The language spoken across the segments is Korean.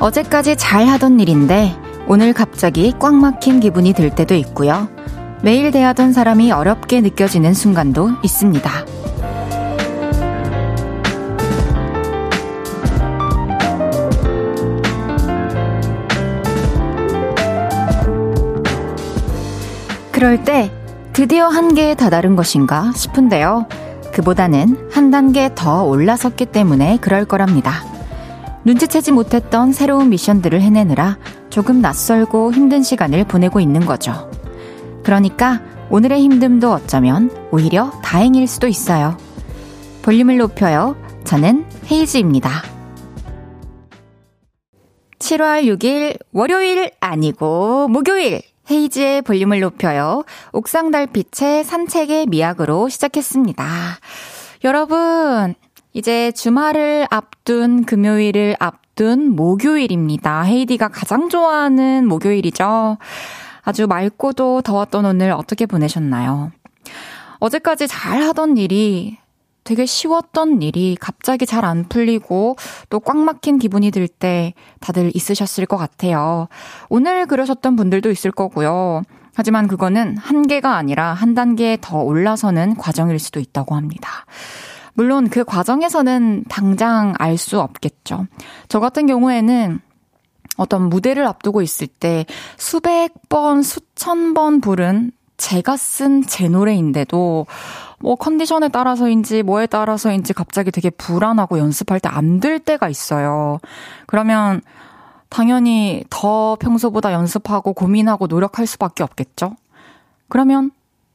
어제까지 잘 하던 일인데 오늘 갑자기 꽉 막힌 기분이 들 때도 있고요. 매일 대하던 사람이 어렵게 느껴지는 순간도 있습니다. 그럴 때 드디어 한계에 다다른 것인가 싶은데요. 그보다는 한 단계 더 올라섰기 때문에 그럴 거랍니다. 눈치채지 못했던 새로운 미션들을 해내느라 조금 낯설고 힘든 시간을 보내고 있는 거죠. 그러니까 오늘의 힘듦도 어쩌면 오히려 다행일 수도 있어요. 볼륨을 높여요. 저는 헤이즈입니다. 7월 6일 월요일 아니고 목요일 헤이즈의 볼륨을 높여요. 옥상 달빛의 산책의 미학으로 시작했습니다. 여러분, 이제 주말을 앞둔 금요일을 앞둔 목요일입니다. 헤이디가 가장 좋아하는 목요일이죠. 아주 맑고도 더웠던 오늘 어떻게 보내셨나요? 어제까지 잘 하던 일이 되게 쉬웠던 일이 갑자기 잘 안 풀리고 또 꽉 막힌 기분이 들 때 다들 있으셨을 것 같아요. 오늘 그러셨던 분들도 있을 거고요. 하지만 그거는 한계가 아니라 한 단계 더 올라서는 과정일 수도 있다고 합니다. 물론 그 과정에서는 당장 알 수 없겠죠. 저 같은 경우에는 어떤 무대를 앞두고 있을 때 수백 번, 수천 번 부른 제가 쓴 제 노래인데도 뭐 컨디션에 따라서인지 뭐에 따라서인지 갑자기 되게 불안하고 연습할 때 안 될 때가 있어요. 그러면 당연히 더 평소보다 연습하고 고민하고 노력할 수밖에 없겠죠? 그러면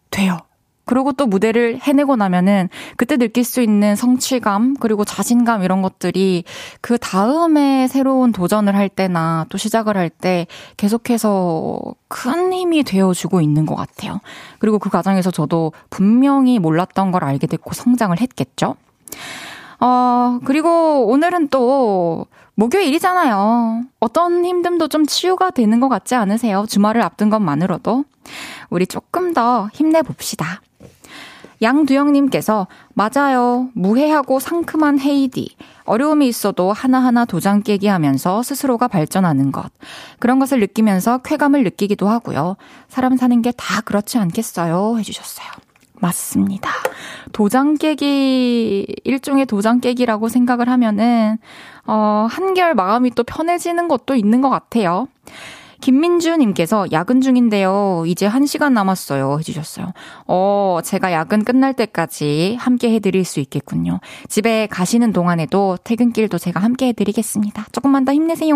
돼요. 그리고 또 무대를 해내고 나면은 그때 느낄 수 있는 성취감 그리고 자신감 이런 것들이 그 다음에 새로운 도전을 할 때나 또 시작을 할 때 계속해서 큰 힘이 되어주고 있는 것 같아요. 그리고 그 과정에서 저도 분명히 몰랐던 걸 알게 됐고 성장을 했겠죠. 어, 그리고 오늘은 또 목요일이잖아요. 어떤 힘듦도 좀 치유가 되는 것 같지 않으세요? 주말을 앞둔 것만으로도. 우리 조금 더 힘내봅시다. 양두영님께서 맞아요. 무해하고 상큼한 헤이디. 어려움이 있어도 하나하나 도장 깨기 하면서 스스로가 발전하는 것. 그런 것을 느끼면서 쾌감을 느끼기도 하고요. 사람 사는 게 다 그렇지 않겠어요? 해주셨어요. 맞습니다. 도장 깨기, 일종의 도장 깨기라고 생각을 하면은, 어, 한결 마음이 또 편해지는 것도 있는 것 같아요. 김민주님께서 야근 중인데요. 이제 1시간 남았어요. 해주셨어요. 어, 제가 야근 끝날 때까지 함께 해드릴 수 있겠군요. 집에 가시는 동안에도 퇴근길도 제가 함께 해드리겠습니다. 조금만 더 힘내세요.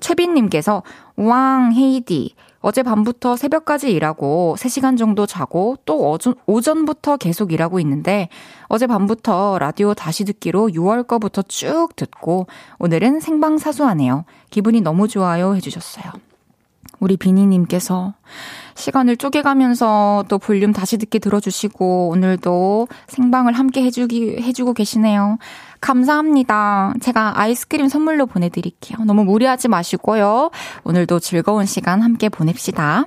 최빈님께서 왕 헤이디 어제 밤부터 새벽까지 일하고 3시간 정도 자고 또 오전, 오전부터 계속 일하고 있는데 어제 밤부터 라디오 다시 듣기로 6월 거부터 쭉 듣고 오늘은 생방 사수하네요. 기분이 너무 좋아요 해주셨어요. 우리 비니님께서 시간을 쪼개가면서 또 볼륨 다시 듣기 들어주시고 오늘도 생방을 함께 해주기, 해주고 계시네요. 감사합니다. 제가 아이스크림 선물로 보내드릴게요. 너무 무리하지 마시고요. 오늘도 즐거운 시간 함께 보냅시다.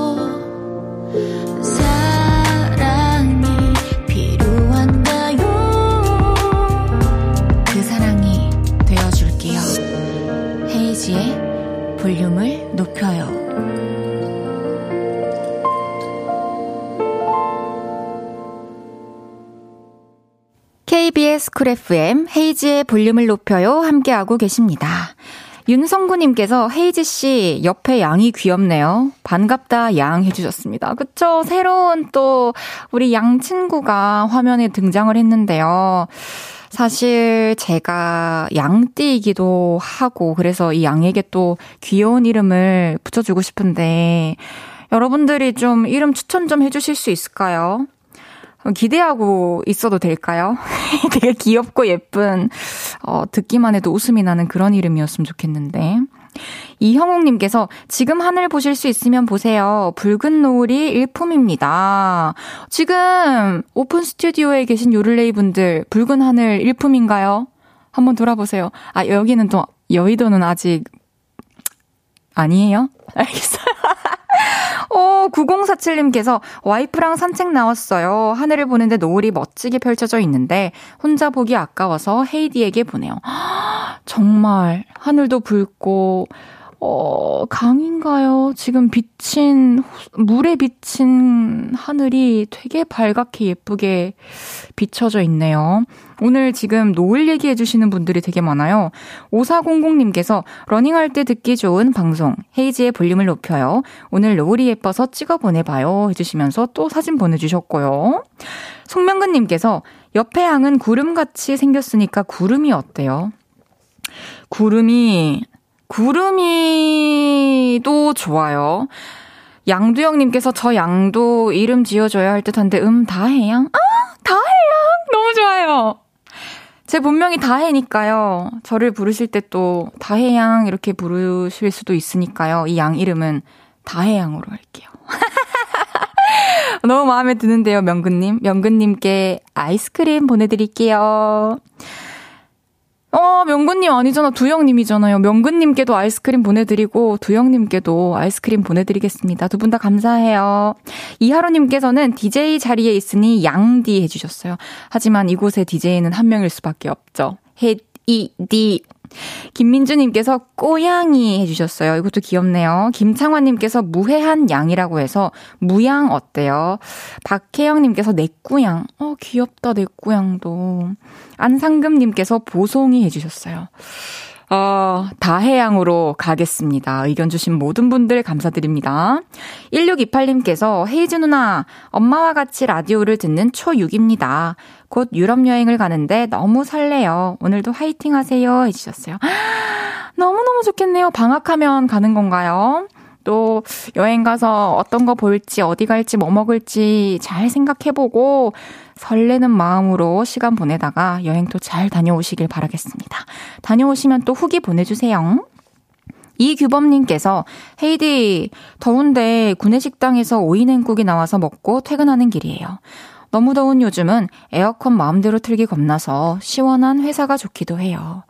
이은지의 볼륨을 높여요. KBS 쿨 FM 헤이지의 볼륨을 높여요 함께하고 계십니다. 윤성구님께서 헤이지 씨 옆에 양이 귀엽네요. 반갑다 양 해주셨습니다. 그쵸? 새로운 또 우리 양 친구가 화면에 등장을 했는데요. 사실 제가 양띠이기도 하고 그래서 이 양에게 또 귀여운 이름을 붙여주고 싶은데 여러분들이 좀 이름 추천 좀 해주실 수 있을까요? 기대하고 있어도 될까요? 되게 귀엽고 예쁜, 어, 듣기만 해도 웃음이 나는 그런 이름이었으면 좋겠는데. 이형욱님께서 지금 하늘 보실 수 있으면 보세요. 붉은 노을이 일품입니다. 지금 오픈 스튜디오에 계신 요를레이 분들, 붉은 하늘 일품인가요? 한번 돌아보세요. 아, 여기는 또, 여의도는 아직, 아니에요? 알겠어요. 오, 9047님께서 와이프랑 산책 나왔어요. 하늘을 보는데 노을이 멋지게 펼쳐져 있는데 혼자 보기 아까워서 헤이디에게 보내요. 정말 하늘도 붉고 어, 강인가요? 지금 비친, 물에 비친 하늘이 되게 밝게 예쁘게 비춰져 있네요. 오늘 지금 노을 얘기해 주시는 분들이 되게 많아요. 5400님께서 러닝할 때 듣기 좋은 방송, 헤이지의 볼륨을 높여요. 오늘 노을이 예뻐서 찍어 보내봐요. 해주시면서 또 사진 보내주셨고요. 송명근님께서 옆에 양은 구름같이 생겼으니까 구름이 어때요? 구름이 구름이도 좋아요. 양두영님께서 저 양도 이름 지어줘야 할 듯한데, 음, 다해양? 아, 다해양! 너무 좋아요. 제 본명이 다해니까요. 저를 부르실 때 또 다해양 이렇게 부르실 수도 있으니까요. 이 양 이름은 다해양으로 할게요. 너무 마음에 드는데요, 명근님. 명근님께 아이스크림 보내드릴게요. 어, 명근님 아니잖아. 두영님이잖아요. 명근님께도 아이스크림 보내드리고, 두영님께도 아이스크림 보내드리겠습니다. 두 분 다 감사해요. 이하로님께서는 DJ 자리에 있으니 양디 해주셨어요. 하지만 이곳에 DJ는 한 명일 수밖에 없죠. 해, 이, 디. 김민주님께서 꼬양이 해주셨어요. 이것도 귀엽네요. 김창환님께서 무해한 양이라고 해서 무양 어때요? 박혜영님께서 내꾸양. 어, 귀엽다, 내꾸양도. 안상금님께서 보송이 해주셨어요. 어, 다해양으로 가겠습니다. 의견 주신 모든 분들 감사드립니다. 1628님께서 헤이즈 누나, 엄마와 같이 라디오를 듣는 초6입니다. 곧 유럽 여행을 가는데 너무 설레요. 오늘도 화이팅 하세요. 해주셨어요. 너무너무 좋겠네요. 방학하면 가는 건가요? 또 여행 가서 어떤 거 볼지, 어디 갈지, 뭐 먹을지 잘 생각해보고 설레는 마음으로 시간 보내다가 여행도 잘 다녀오시길 바라겠습니다. 다녀오시면 또 후기 보내주세요. 이규범님께서 헤이디 더운데 구내식당에서 오이냉국이 나와서 먹고 퇴근하는 길이에요. 너무 더운 요즘은 에어컨 마음대로 틀기 겁나서 시원한 회사가 좋기도 해요.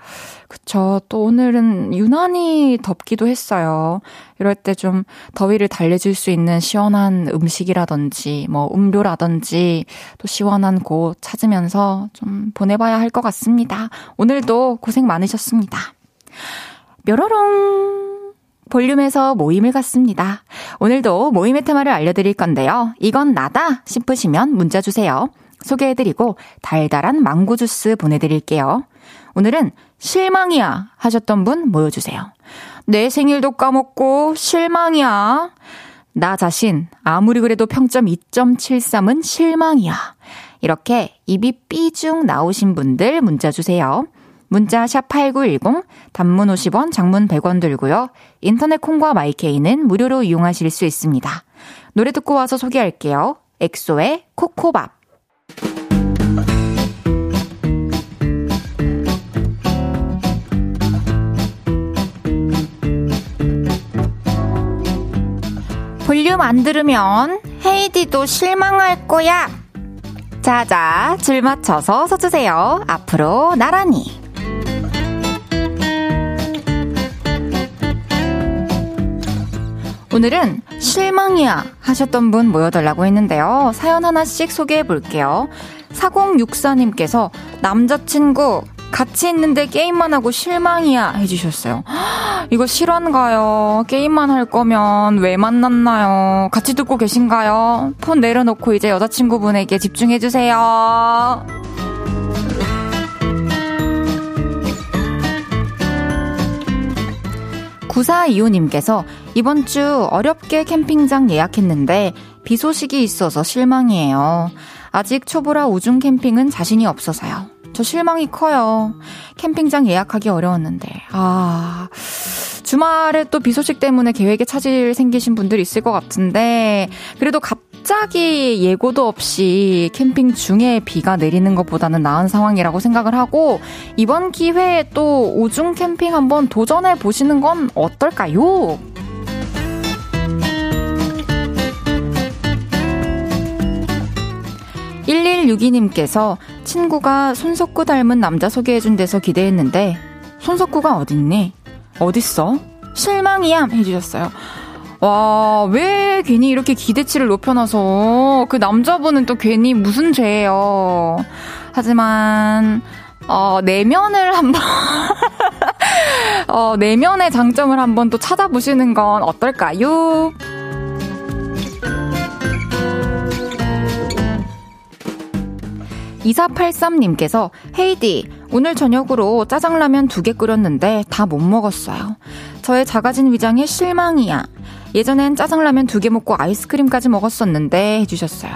그쵸. 또 오늘은 유난히 덥기도 했어요. 이럴 때 좀 더위를 달래줄 수 있는 시원한 음식이라든지, 뭐, 음료라든지, 또 시원한 곳 찾으면서 좀 보내봐야 할 것 같습니다. 오늘도 고생 많으셨습니다. 뾰로롱! 볼륨에서 모임을 갖습니다. 오늘도 모임의 테마를 알려드릴 건데요. 이건 나다 싶으시면 문자 주세요. 소개해드리고 달달한 망고 주스 보내드릴게요. 오늘은 실망이야 하셨던 분 모여주세요. 내 생일도 까먹고 실망이야. 나 자신 아무리 그래도 평점 2.73은 실망이야. 이렇게 입이 삐죽 나오신 분들 문자 주세요. 문자 샵 8910 단문 50원 장문 100원 들고요. 인터넷 콩과 마이케이는 무료로 이용하실 수 있습니다. 노래 듣고 와서 소개할게요. 엑소의 코코밥 볼륨 안 들으면 헤이디도 실망할 거야. 자자, 줄 맞춰서 서주세요. 앞으로 나란히. 오늘은 실망이야 하셨던 분 모여달라고 했는데요. 사연 하나씩 소개해 볼게요. 4064님께서 남자친구 같이 있는데 게임만 하고 실망이야 해주셨어요. 이거 실화인가요? 게임만 할 거면 왜 만났나요? 같이 듣고 계신가요? 폰 내려놓고 이제 여자친구분에게 집중해주세요. 9425님께서 이번 주 어렵게 캠핑장 예약했는데 비 소식이 있어서 실망이에요. 아직 초보라 우중 캠핑은 자신이 없어서요. 저 실망이 커요. 캠핑장 예약하기 어려웠는데. 아, 주말에 또 비 소식 때문에 계획에 차질 생기신 분들 있을 것 같은데, 그래도 갑 갑자기 예고도 없이 캠핑 중에 비가 내리는 것보다는 나은 상황이라고 생각을 하고 이번 기회에 또 우중 캠핑 한번 도전해 보시는 건 어떨까요? 1162님께서 친구가 손석구 닮은 남자 소개해준 데서 기대했는데 손석구가 어딨니? 어딨어? 실망이야 해주셨어요. 와, 왜 괜히 이렇게 기대치를 높여놔서 그 남자분은 또 괜히 무슨 죄예요. 하지만 어, 내면을 한번 어, 내면의 장점을 한번 또 찾아보시는 건 어떨까요? 2483님께서 헤이디, 오늘 저녁으로 짜장라면 두 개 끓였는데 다 못 먹었어요. 저의 작아진 위장에 실망이야. 예전엔 짜장라면 두 개 먹고 아이스크림까지 먹었었는데 해주셨어요.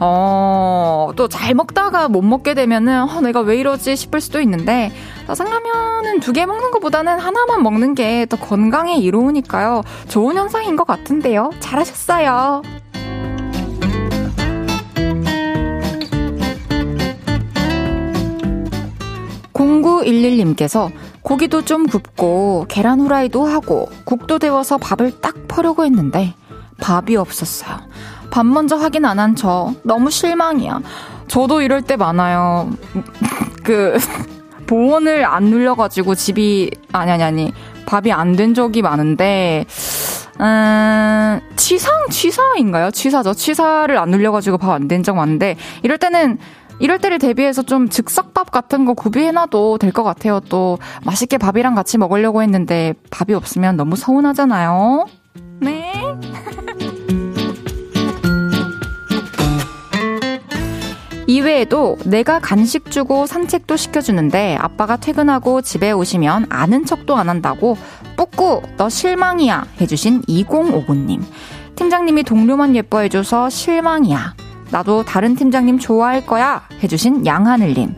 어, 또 잘 먹다가 못 먹게 되면은 어, 내가 왜 이러지 싶을 수도 있는데 짜장라면은 두 개 먹는 것보다는 하나만 먹는 게 더 건강에 이로우니까요. 좋은 현상인 것 같은데요. 잘하셨어요. 0911님께서 고기도 좀 굽고 계란 후라이도 하고 국도 데워서 밥을 딱 퍼려고 했는데 밥이 없었어요. 밥 먼저 확인 안 한 저 너무 실망이야. 저도 이럴 때 많아요. 그 보온을 안 눌려가지고 집이 아니 아니 아니 밥이 안 된 적이 많은데 음, 취상 취사인가요? 취사죠. 취사를 안 눌려가지고 밥 안 된 적 많은데 이럴 때는 이럴 때를 대비해서 좀 즉석밥 같은 거 구비해놔도 될 것 같아요. 또 맛있게 밥이랑 같이 먹으려고 했는데 밥이 없으면 너무 서운하잖아요. 네. 이외에도 내가 간식 주고 산책도 시켜주는데 아빠가 퇴근하고 집에 오시면 아는 척도 안 한다고 뿌꾸 너 실망이야 해주신 2059님 팀장님이 동료만 예뻐해줘서 실망이야 나도 다른 팀장님 좋아할 거야 해주신 양하늘님.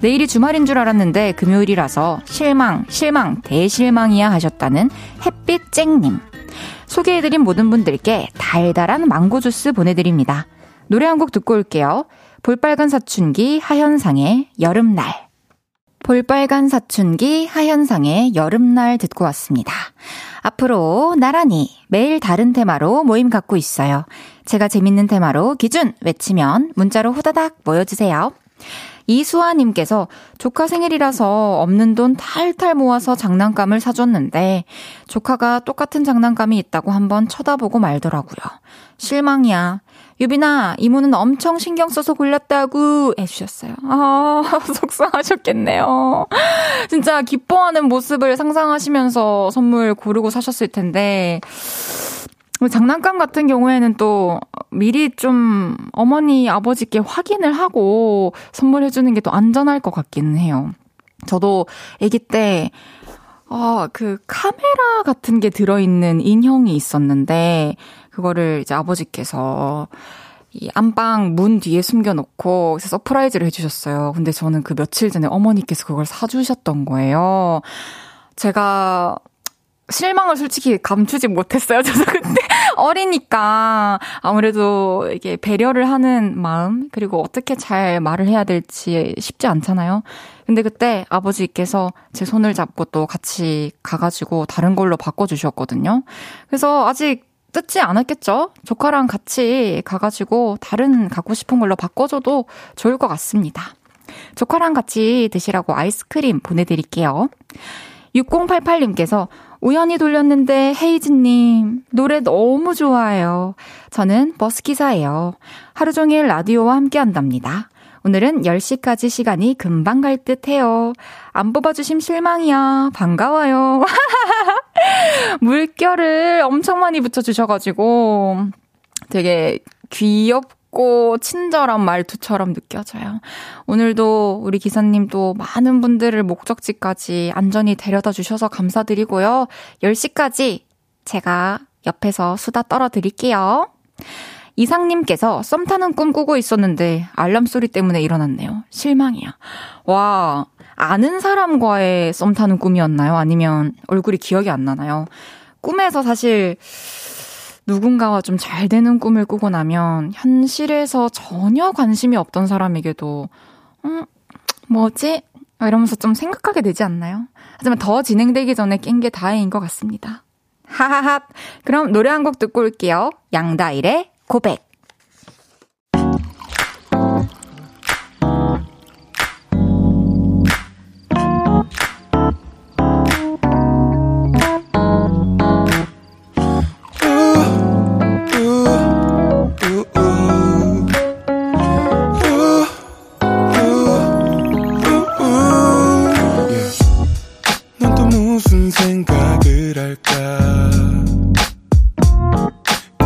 내일이 주말인 줄 알았는데 금요일이라서 실망, 실망, 대실망이야 하셨다는 햇빛쨍님. 소개해드린 모든 분들께 달달한 망고 주스 보내드립니다. 노래 한 곡 듣고 올게요. 볼빨간 사춘기 하현상의 여름날. 볼빨간 사춘기 하현상의 여름날 듣고 왔습니다. 앞으로 나란히 매일 다른 테마로 모임 갖고 있어요. 제가 재밌는 테마로 기준 외치면 문자로 후다닥 모여주세요. 이수아님께서 조카 생일이라서 없는 돈 탈탈 모아서 장난감을 사줬는데 조카가 똑같은 장난감이 있다고 한번 쳐다보고 말더라고요. 실망이야. 유빈아, 이모는 엄청 신경 써서 골랐다고 해주셨어요. 아, 속상하셨겠네요. 진짜 기뻐하는 모습을 상상하시면서 선물 고르고 사셨을 텐데, 장난감 같은 경우에는 또 미리 좀 어머니, 아버지께 확인을 하고 선물해주는 게더 안전할 것 같기는 해요. 저도 아기 때, 아, 그 카메라 같은 게 들어있는 인형이 있었는데, 그거를 이제 아버지께서 이 안방 문 뒤에 숨겨놓고 surprise를 해주셨어요. 근데 저는 그 며칠 전에 어머니께서 그걸 사주셨던 거예요. 제가 실망을 솔직히 감추지 못했어요. 저도 그때 어리니까 아무래도 이게 배려를 하는 마음 그리고 어떻게 잘 말을 해야 될지 쉽지 않잖아요. 근데 그때 아버지께서 제 손을 잡고 또 같이 가가지고 다른 걸로 바꿔주셨거든요. 그래서 아직 뜯지 않았겠죠? 조카랑 같이 가가지고 다른 갖고 싶은 걸로 바꿔줘도 좋을 것 같습니다. 조카랑 같이 드시라고 아이스크림 보내드릴게요. 6088님께서 우연히 돌렸는데 헤이즈님 노래 너무 좋아해요. 저는 버스기사예요. 하루 종일 라디오와 함께 한답니다. 오늘은 10시까지 시간이 금방 갈 듯 해요. 안 뽑아주심 실망이야. 반가워요. 물결을 엄청 많이 붙여주셔가지고 되게 귀엽 고 친절한 말투처럼 느껴져요. 오늘도 우리 기사님 또 많은 분들을 목적지까지 안전히 데려다 주셔서 감사드리고요. 10시까지 제가 옆에서 수다 떨어 드릴게요. 이상님께서 썸 타는 꿈 꾸고 있었는데 알람 소리 때문에 일어났네요. 실망이야. 와, 아는 사람과의 썸 타는 꿈이었나요? 아니면 얼굴이 기억이 안 나나요? 꿈에서 사실 누군가와 좀 잘 되는 꿈을 꾸고 나면 현실에서 전혀 관심이 없던 사람에게도, 음, 뭐지? 이러면서 좀 생각하게 되지 않나요? 하지만 더 진행되기 전에 깬 게 다행인 것 같습니다. 하하하. 그럼 노래 한 곡 듣고 올게요. 양다일의 고백.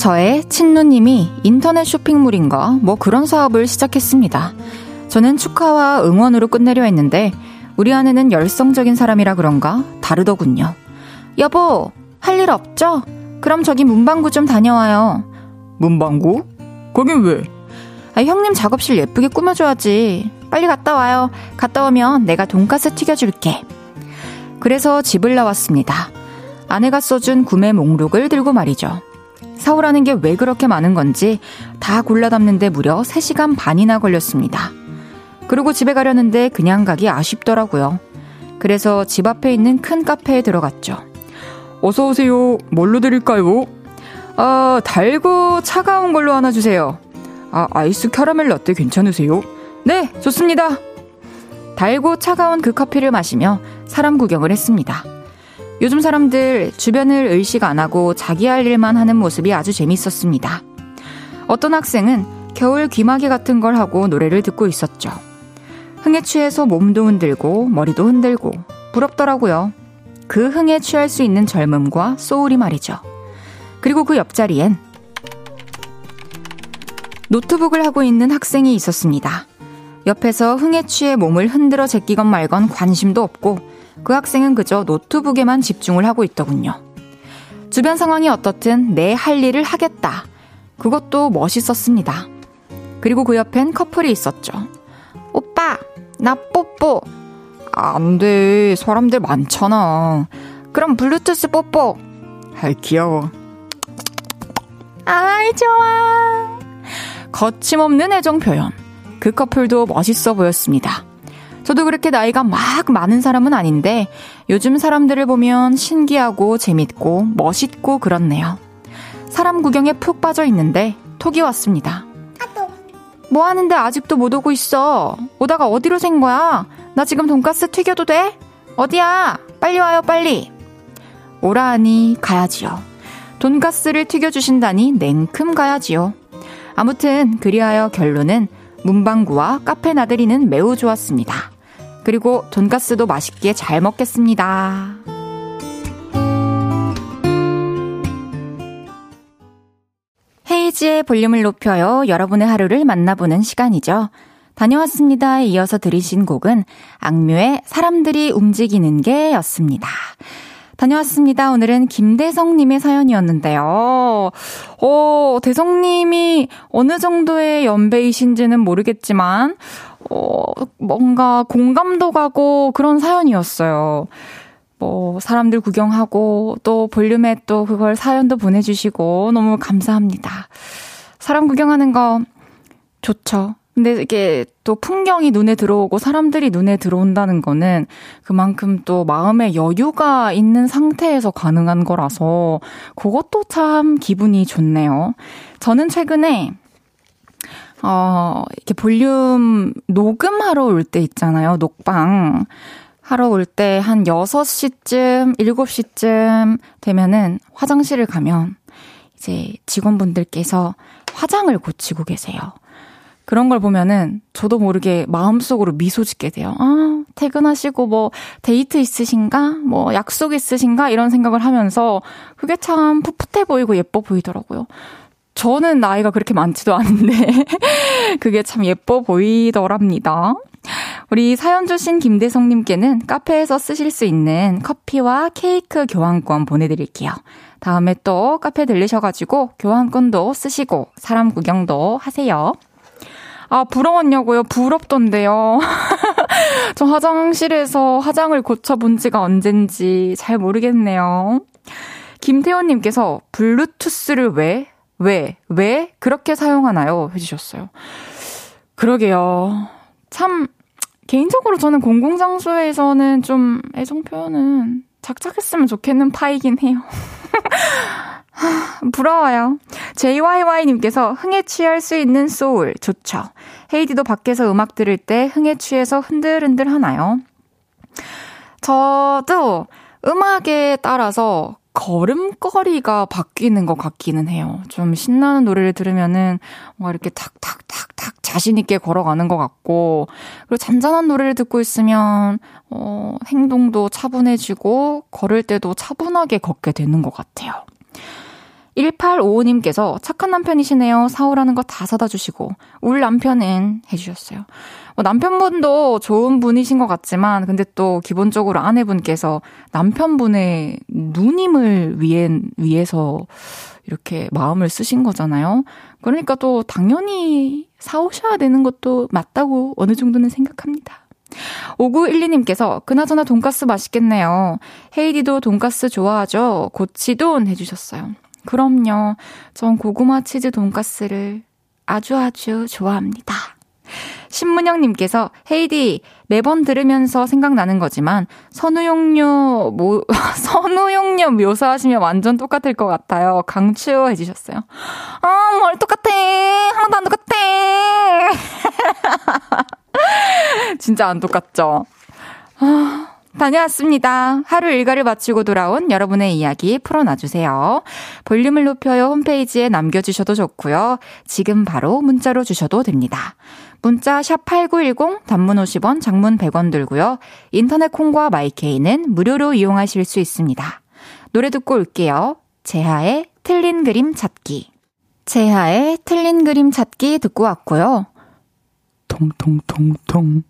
저의 친누님이 인터넷 쇼핑몰인가 뭐 그런 사업을 시작했습니다. 저는 축하와 응원으로 끝내려 했는데 우리 아내는 열성적인 사람이라 그런가 다르더군요. 여보, 할 일 없죠? 그럼 저기 문방구 좀 다녀와요. 문방구? 거긴 왜? 아, 형님 작업실 예쁘게 꾸며줘야지. 빨리 갔다 와요. 갔다 오면 내가 돈가스 튀겨줄게. 그래서 집을 나왔습니다. 아내가 써준 구매 목록을 들고 말이죠. 사오라는 게 왜 그렇게 많은 건지 다 골라 담는데 무려 3시간 반이나 걸렸습니다. 그리고 집에 가려는데 그냥 가기 아쉽더라고요. 그래서 집 앞에 있는 큰 카페에 들어갔죠. 어서오세요. 뭘로 드릴까요? 아, 달고 차가운 걸로 하나 주세요. 아, 아이스 캐러멜 라떼 괜찮으세요? 네, 좋습니다. 달고 차가운 그 커피를 마시며 사람 구경을 했습니다. 요즘 사람들 주변을 의식 안 하고 자기 할 일만 하는 모습이 아주 재밌었습니다. 어떤 학생은 겨울 귀마개 같은 걸 하고 노래를 듣고 있었죠. 흥에 취해서 몸도 흔들고 머리도 흔들고 부럽더라고요. 그 흥에 취할 수 있는 젊음과 소울이 말이죠. 그리고 그 옆자리엔 노트북을 하고 있는 학생이 있었습니다. 옆에서 흥에 취해 몸을 흔들어 제끼건 말건 관심도 없고 그 학생은 그저 노트북에만 집중을 하고 있더군요. 주변 상황이 어떻든 내 할 일을 하겠다. 그것도 멋있었습니다. 그리고 그 옆엔 커플이 있었죠. 오빠, 나 뽀뽀. 안 돼. 사람들 많잖아. 그럼 블루투스 뽀뽀. 아이, 귀여워. 아이, 좋아. 거침없는 애정 표현. 그 커플도 멋있어 보였습니다. 저도 그렇게 나이가 막 많은 사람은 아닌데 요즘 사람들을 보면 신기하고 재밌고 멋있고 그렇네요. 사람 구경에 푹 빠져 있는데 톡이 왔습니다. 뭐 하는데 아직도 못 오고 있어? 오다가 어디로 샌 거야? 나 지금 돈가스 튀겨도 돼? 어디야? 빨리 와요, 빨리. 오라 하니 가야지요. 돈가스를 튀겨주신다니 냉큼 가야지요. 아무튼 그리하여 결론은 문방구와 카페 나들이는 매우 좋았습니다. 그리고 돈가스도 맛있게 잘 먹겠습니다. 헤이지의 볼륨을 높여요. 여러분의 하루를 만나보는 시간이죠. 다녀왔습니다. 이어서 들으신 곡은 악뮤의 사람들이 움직이는 게 였습니다. 다녀왔습니다. 오늘은 김대성님의 사연이었는데요. 어, 대성님이 어느 정도의 연배이신지는 모르겠지만, 어, 뭔가 공감도 가고 그런 사연이었어요. 뭐, 사람들 구경하고, 또 볼륨에 또 그걸 사연도 보내주시고, 너무 감사합니다. 사람 구경하는 거 좋죠. 근데 이게 또 풍경이 눈에 들어오고 사람들이 눈에 들어온다는 거는 그만큼 또 마음의 여유가 있는 상태에서 가능한 거라서 그것도 참 기분이 좋네요. 저는 최근에 어, 이렇게 볼륨 녹음하러 올 때 있잖아요. 녹방. 하러 올 때 한 6시쯤, 7시쯤 되면은 화장실을 가면 이제 직원분들께서 화장을 고치고 계세요. 그런 걸 보면은 저도 모르게 마음속으로 미소 짓게 돼요. 아, 퇴근하시고 뭐 데이트 있으신가? 뭐 약속 있으신가? 이런 생각을 하면서 그게 참 풋풋해 보이고 예뻐 보이더라고요. 저는 나이가 그렇게 많지도 않은데 그게 참 예뻐 보이더랍니다. 우리 사연 주신 김대성님께는 카페에서 쓰실 수 있는 커피와 케이크 교환권 보내드릴게요. 다음에 또 카페 들리셔가지고 교환권도 쓰시고 사람 구경도 하세요. 아, 부러웠냐고요? 부럽던데요. 저 화장실에서 화장을 고쳐본 지가 언젠지 잘 모르겠네요. 김태훈님께서 블루투스를 왜, 왜, 왜 그렇게 사용하나요? 해주셨어요. 그러게요. 참, 개인적으로 저는 공공장소에서는 좀 애정 표현은 작작했으면 좋겠는 파이긴 해요. 부러워요. JYY님께서 흥에 취할 수 있는 소울. 좋죠. 헤이디도 밖에서 음악 들을 때 흥에 취해서 흔들흔들 하나요? 저도 음악에 따라서 걸음걸이가 바뀌는 것 같기는 해요. 좀 신나는 노래를 들으면은 뭔가 이렇게 탁탁탁탁 자신있게 걸어가는 것 같고, 그리고 잔잔한 노래를 듣고 있으면, 어, 행동도 차분해지고, 걸을 때도 차분하게 걷게 되는 것 같아요. 1855님께서 착한 남편이시네요. 사오라는 거 다 사다 주시고, 울 남편은 해주셨어요. 뭐 남편분도 좋은 분이신 것 같지만, 근데 또 기본적으로 아내분께서 남편분의 누님을 위해, 위해서 이렇게 마음을 쓰신 거잖아요. 그러니까 또 당연히 사오셔야 되는 것도 맞다고 어느 정도는 생각합니다. 5912님께서 그나저나 돈가스 맛있겠네요. 헤이디도 돈가스 좋아하죠? 고치돈 해주셨어요. 그럼요. 전 고구마 치즈 돈가스를 아주 아주 좋아합니다. 신문영님께서 헤이디 매번 들으면서 생각나는 거지만 선우용료 모 선우용료 묘사하시면 완전 똑같을 것 같아요. 강추 해 주셨어요. 아, 뭘 똑같아. 하나도 안 똑같아. 진짜 안 똑같죠. 아. 다녀왔습니다. 하루 일과를 마치고 돌아온 여러분의 이야기 풀어놔주세요. 볼륨을 높여요 홈페이지에 남겨주셔도 좋고요. 지금 바로 문자로 주셔도 됩니다. 문자 샵8910 단문 50원 장문 100원 들고요. 인터넷 콩과 마이케이는 무료로 이용하실 수 있습니다. 노래 듣고 올게요. 재하의 틀린 그림 찾기. 재하의 틀린 그림 찾기 듣고 왔고요. 통통통통.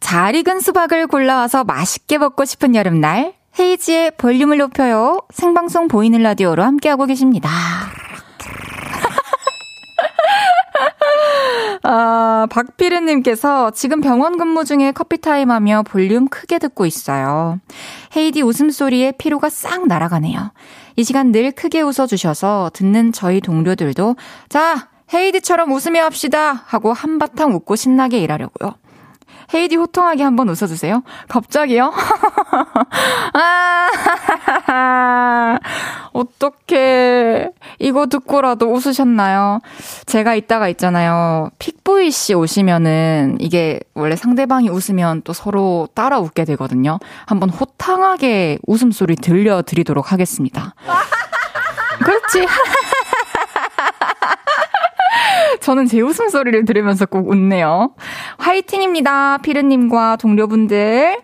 잘 익은 수박을 골라와서 맛있게 먹고 싶은 여름날 헤이즈의 볼륨을 높여요. 생방송 보이는 라디오로 함께하고 계십니다. 아, 박피르님께서 지금 병원 근무 중에 커피 타임 하며 볼륨 크게 듣고 있어요. 헤이디 웃음소리에 피로가 싹 날아가네요. 이 시간 늘 크게 웃어주셔서 듣는 저희 동료들도 자, 헤이디처럼 웃으며 합시다 하고 한바탕 웃고 신나게 일하려고요. 헤이디 호통하게 한번 웃어주세요. 갑자기요? 아, 어떡해. 이거 듣고라도 웃으셨나요? 제가 이따가 있잖아요. 픽보이 씨 오시면은 이게 원래 상대방이 웃으면 또 서로 따라 웃게 되거든요. 한번 호탕하게 웃음소리 들려드리도록 하겠습니다. 그렇지. 저는 제 웃음소리를 들으면서 꼭 웃네요. 화이팅입니다. 피르님과 동료분들.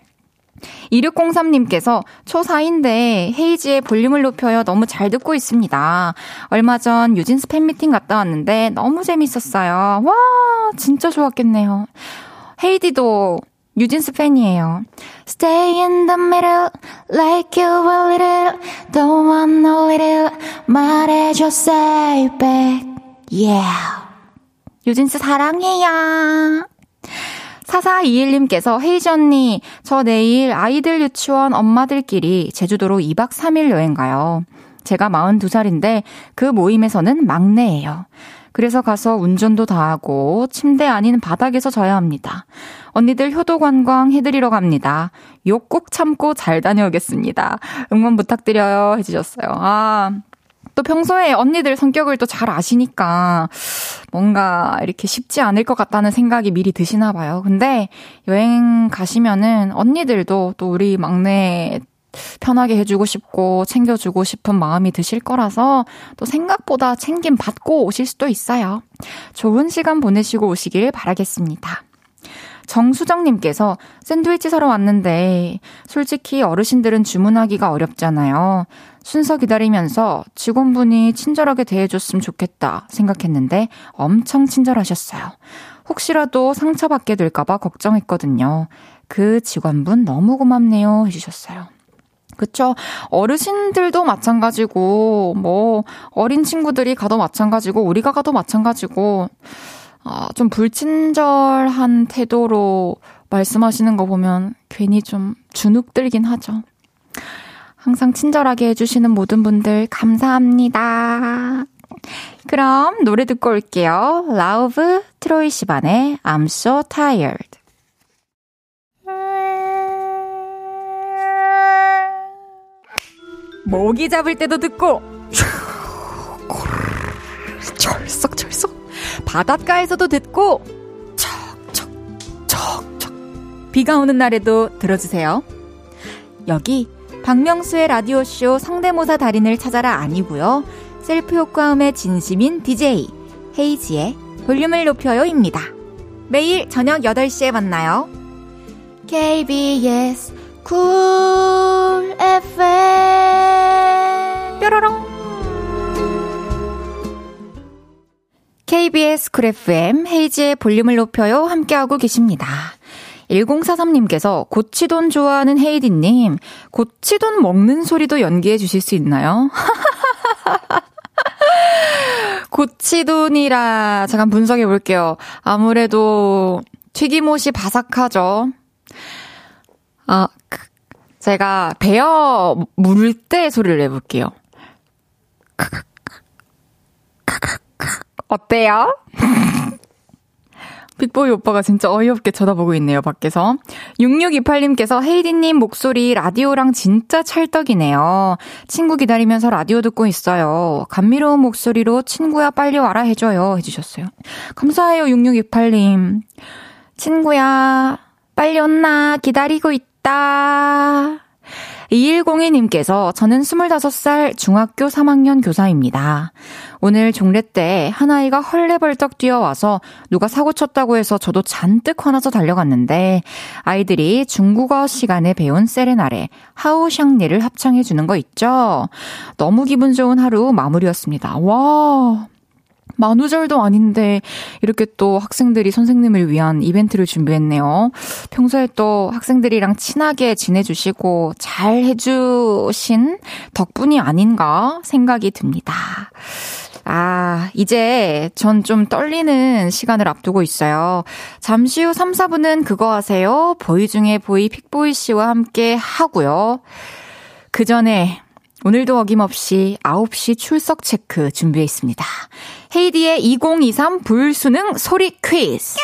2603님께서 초4인데 헤이지의 볼륨을 높여요. 너무 잘 듣고 있습니다. 얼마 전 유진스 팬미팅 갔다 왔는데 너무 재밌었어요. 와, 진짜 좋았겠네요. 헤이디도 유진스 팬이에요. Stay in the middle, like you a little, don't want no little, 말해줘, say back, yeah. 유진스 사랑해요. 4421님께서 헤이즈 언니, 저 내일 아이들 유치원 엄마들끼리 제주도로 2박 3일 여행 가요. 제가 42살인데 그 모임에서는 막내예요. 그래서 가서 운전도 다 하고 침대 아닌 바닥에서 져야 합니다. 언니들 효도 관광 해드리러 갑니다. 욕 꼭 참고 잘 다녀오겠습니다. 응원 부탁드려요. 해주셨어요. 아, 또 평소에 언니들 성격을 또 잘 아시니까 뭔가 이렇게 쉽지 않을 것 같다는 생각이 미리 드시나 봐요. 근데 여행 가시면은 언니들도 또 우리 막내 편하게 해주고 싶고 챙겨주고 싶은 마음이 드실 거라서 또 생각보다 챙김 받고 오실 수도 있어요. 좋은 시간 보내시고 오시길 바라겠습니다. 정수정님께서 샌드위치 사러 왔는데 솔직히 어르신들은 주문하기가 어렵잖아요. 순서 기다리면서 직원분이 친절하게 대해줬으면 좋겠다 생각했는데 엄청 친절하셨어요. 혹시라도 상처받게 될까봐 걱정했거든요. 그 직원분 너무 고맙네요 해주셨어요. 그쵸. 어르신들도 마찬가지고, 뭐, 어린 친구들이 가도 마찬가지고, 우리가 가도 마찬가지고, 아, 좀 불친절한 태도로 말씀하시는 거 보면 괜히 좀 주눅 들긴 하죠. 항상 친절하게 해주시는 모든 분들 감사합니다. 그럼 노래 듣고 올게요. 라우브 트로이 시반의 I'm so tired. 모기 잡을 때도 듣고 철썩철썩 바닷가에서도 듣고 척척척척 비가 오는 날에도 들어주세요. 여기 박명수의 라디오쇼 성대모사 달인을 찾아라 아니고요. 셀프 효과음의 진심인 DJ 헤이즈의 볼륨을 높여요입니다. 매일 저녁 8시에 만나요. KBS 쿨 FM 뾰로롱 KBS 쿨 FM 헤이지의 볼륨을 높여요 함께하고 계십니다. 1043님께서 고치돈 좋아하는 헤이디님, 고치돈 먹는 소리도 연기해 주실 수 있나요? 고치돈이라 잠깐 분석해 볼게요. 아무래도 튀김옷이 바삭하죠. 아, 제가 베어 물 때 소리를 내볼게요. 어때요? 빅보이 오빠가 진짜 어이없게 쳐다보고 있네요, 밖에서. 6628님께서 헤이디님 목소리 라디오랑 진짜 찰떡이네요. 친구 기다리면서 라디오 듣고 있어요. 감미로운 목소리로 친구야 빨리 와라 해줘요. 해주셨어요. 감사해요, 6628님. 친구야, 빨리 온나 기다리고 있다. 2102님께서 저는 25살 중학교 3학년 교사입니다. 오늘 종례 때 한아이가 헐레벌떡 뛰어와서 누가 사고 쳤다고 해서 저도 잔뜩 화나서 달려갔는데 아이들이 중국어 시간에 배운 세레나레 하우샹리를 합창해 주는 거 있죠? 너무 기분 좋은 하루 마무리였습니다. 와, 만우절도 아닌데 이렇게 또 학생들이 선생님을 위한 이벤트를 준비했네요. 평소에 또 학생들이랑 친하게 지내주시고 잘 해주신 덕분이 아닌가 생각이 듭니다. 아, 이제 전 좀 떨리는 시간을 앞두고 있어요. 잠시 후 3, 4분은 그거 하세요. 보이 중에 보이 픽보이 씨와 함께 하고요. 그 전에 오늘도 어김없이 9시 출석 체크 준비해 있습니다. 헤이디의 2023 불수능 소리 퀴즈.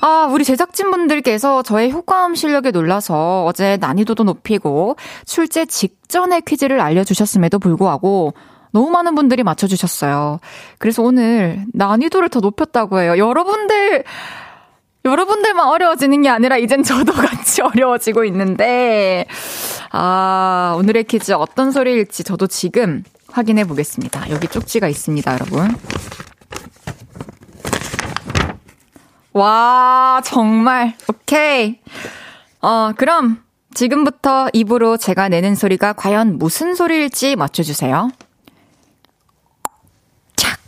아, 우리 제작진분들께서 저의 효과음 실력에 놀라서 어제 난이도도 높이고 출제 직전에 퀴즈를 알려주셨음에도 불구하고 너무 많은 분들이 맞춰주셨어요. 그래서 오늘 난이도를 더 높였다고 해요. 여러분들, 여러분들만 어려워지는 게 아니라 이젠 저도 같이 어려워지고 있는데, 아, 오늘의 퀴즈 어떤 소리일지 저도 지금 확인해 보겠습니다. 여기 쪽지가 있습니다, 여러분. 와, 정말. 오케이. 어, 그럼 지금부터 입으로 제가 내는 소리가 과연 무슨 소리일지 맞춰주세요. 착.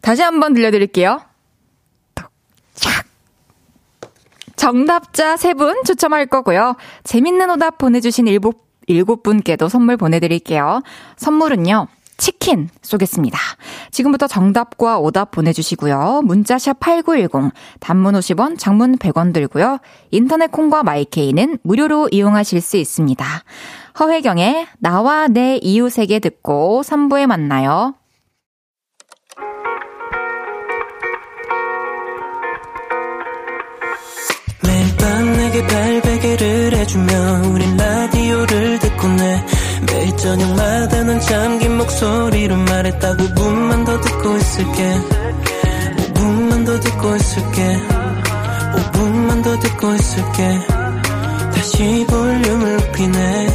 다시 한번 들려드릴게요. 착. 정답자 3분 추첨할 거고요. 재밌는 오답 보내주신 일곱, 일곱 분께도 선물 보내드릴게요. 선물은요. 치킨 쏘겠습니다. 지금부터 정답과 오답 보내주시고요. 문자샵 8910, 단문 50원, 장문 100원 들고요. 인터넷 콩과 마이케이는 무료로 이용하실 수 있습니다. 허혜경의 나와 내 이웃에게 듣고 3부에 만나요. 밤 내게 발베개를 해주며 우린 라디오를 듣고 내 매일 저녁마다 넌 잠긴 목소리로 말했다 5분만 더 듣고 있을게. 5분만 더 듣고 있을게. 5분만 더 듣고 있을게. 다시 볼륨을 높이네.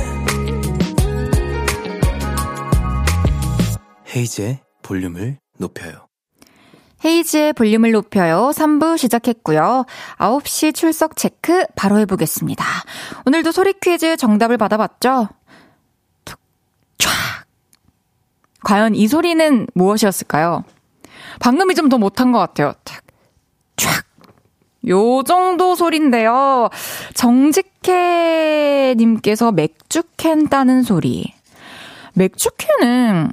헤이즈의 볼륨을 높여요 헤이지의 볼륨을 높여요. 3부 시작했고요. 9시 출석 체크 바로 해보겠습니다. 오늘도 소리 퀴즈 정답을 받아봤죠? 툭, 촥. 과연 이 소리는 무엇이었을까요? 방금이 좀 더 못한 것 같아요. 탁, 촥. 요 정도 소리인데요. 정직해님께서 맥주캔 따는 소리. 맥주캔은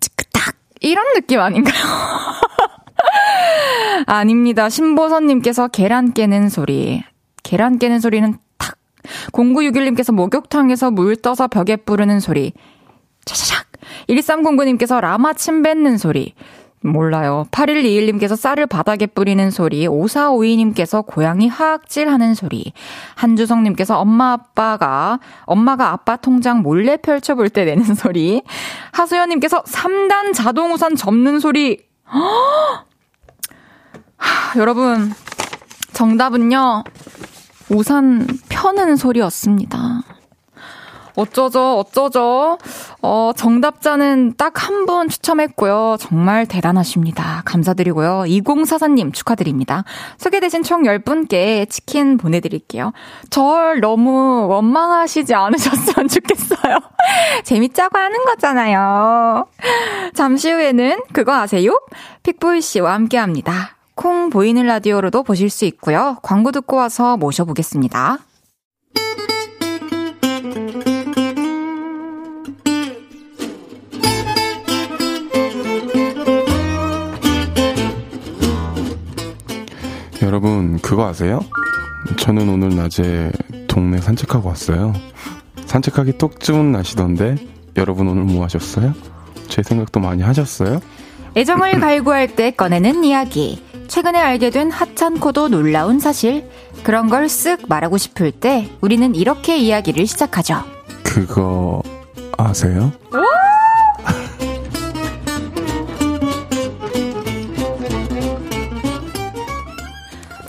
찌끄딱 이런 느낌 아닌가요? 아닙니다. 신보선님께서 계란 깨는 소리. 계란 깨는 소리는 탁. 0961님께서 목욕탕에서 물 떠서 벽에 뿌르는 소리. 차차샥. 1309님께서 라마 침 뱉는 소리. 몰라요. 8121님께서 쌀을 바닥에 뿌리는 소리, 5452님께서 고양이 하악질 하는 소리, 한주성님께서 엄마 아빠가, 엄마가 아빠 통장 몰래 펼쳐볼 때 내는 소리, 하수연님께서 3단 자동우산 접는 소리, 하, 여러분, 정답은요, 우산 펴는 소리였습니다. 어쩌죠, 어쩌죠. 어, 정답자는 딱 한 분 추첨했고요. 정말 대단하십니다. 감사드리고요. 2044님 축하드립니다. 소개되신 총 10분께 치킨 보내드릴게요. 절 너무 원망하시지 않으셨으면 좋겠어요. 재밌자고 하는 거잖아요. 잠시 후에는 그거 아세요? 픽보이 씨와 함께 합니다. 콩 보이는 라디오로도 보실 수 있고요. 광고 듣고 와서 모셔보겠습니다. 여러분, 그거 아세요? 저는 오늘 낮에 동네 산책하고 왔어요. 산책하기 똑 좋은 날씨던데, 여러분 오늘 뭐 하셨어요? 제 생각도 많이 하셨어요? 애정을 갈구할 때 꺼내는 이야기. 최근에 알게 된 하찮고도 놀라운 사실. 그런 걸 쓱 말하고 싶을 때 우리는 이렇게 이야기를 시작하죠. 그거 아세요?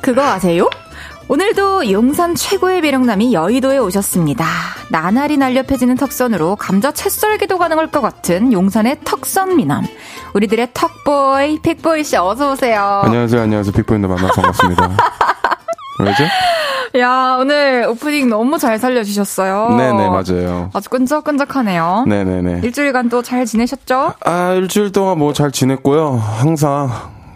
그거 아세요? 오늘도 용산 최고의 매력남이 여의도에 오셨습니다. 나날이 날려 펴지는 턱선으로 감자 채썰기도 가능할 것 같은 용산의 턱선 미남. 우리들의 턱보이, 픽보이 씨 어서 오세요. 안녕하세요, 안녕하세요. 빅보인더 만나서 반갑습니다. 왜죠? 야, 오늘 오프닝 너무 잘 살려주셨어요. 네네, 맞아요. 아주 끈적끈적하네요. 네네네. 일주일간 또 잘 지내셨죠? 아, 일주일 동안 뭐 잘 지냈고요. 항상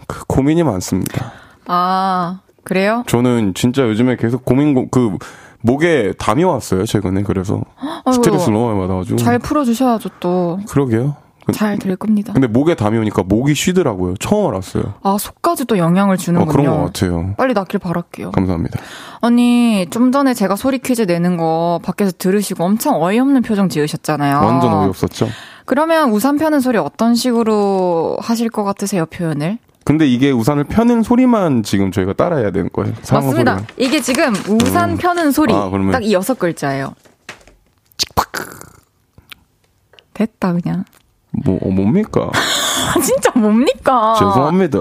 그 고민이 많습니다. 아, 그래요? 저는 진짜 요즘에 계속 고민, 그, 목에 담이 왔어요, 최근에. 그래서. 스트레스 너무 많이 받아가지고. 잘 풀어주셔야죠, 또. 그러게요. 잘 될 겁니다. 근데 목에 담이 오니까 목이 쉬더라고요. 처음 알았어요. 아, 속까지 또 영향을 어, 주는군요. 그런 것 같아요. 빨리 낫길 바랄게요. 감사합니다. 아니, 좀 전에 제가 소리 퀴즈 내는 거 밖에서 들으시고 엄청 어이없는 표정 지으셨잖아요. 완전 어이없었죠? 그러면 우산 펴는 소리 어떤 식으로 하실 것 같으세요, 표현을? 근데 이게 우산을 펴는 소리만 지금 저희가 따라해야 되는 거예요. 맞습니다. 소리만. 이게 지금 우산 음. 펴는 소리. 아, 그러면- 딱이 여섯 글자예요. 됐다, 그냥. 뭐, 어, 뭡니까? 아, 진짜 뭡니까? 죄송합니다.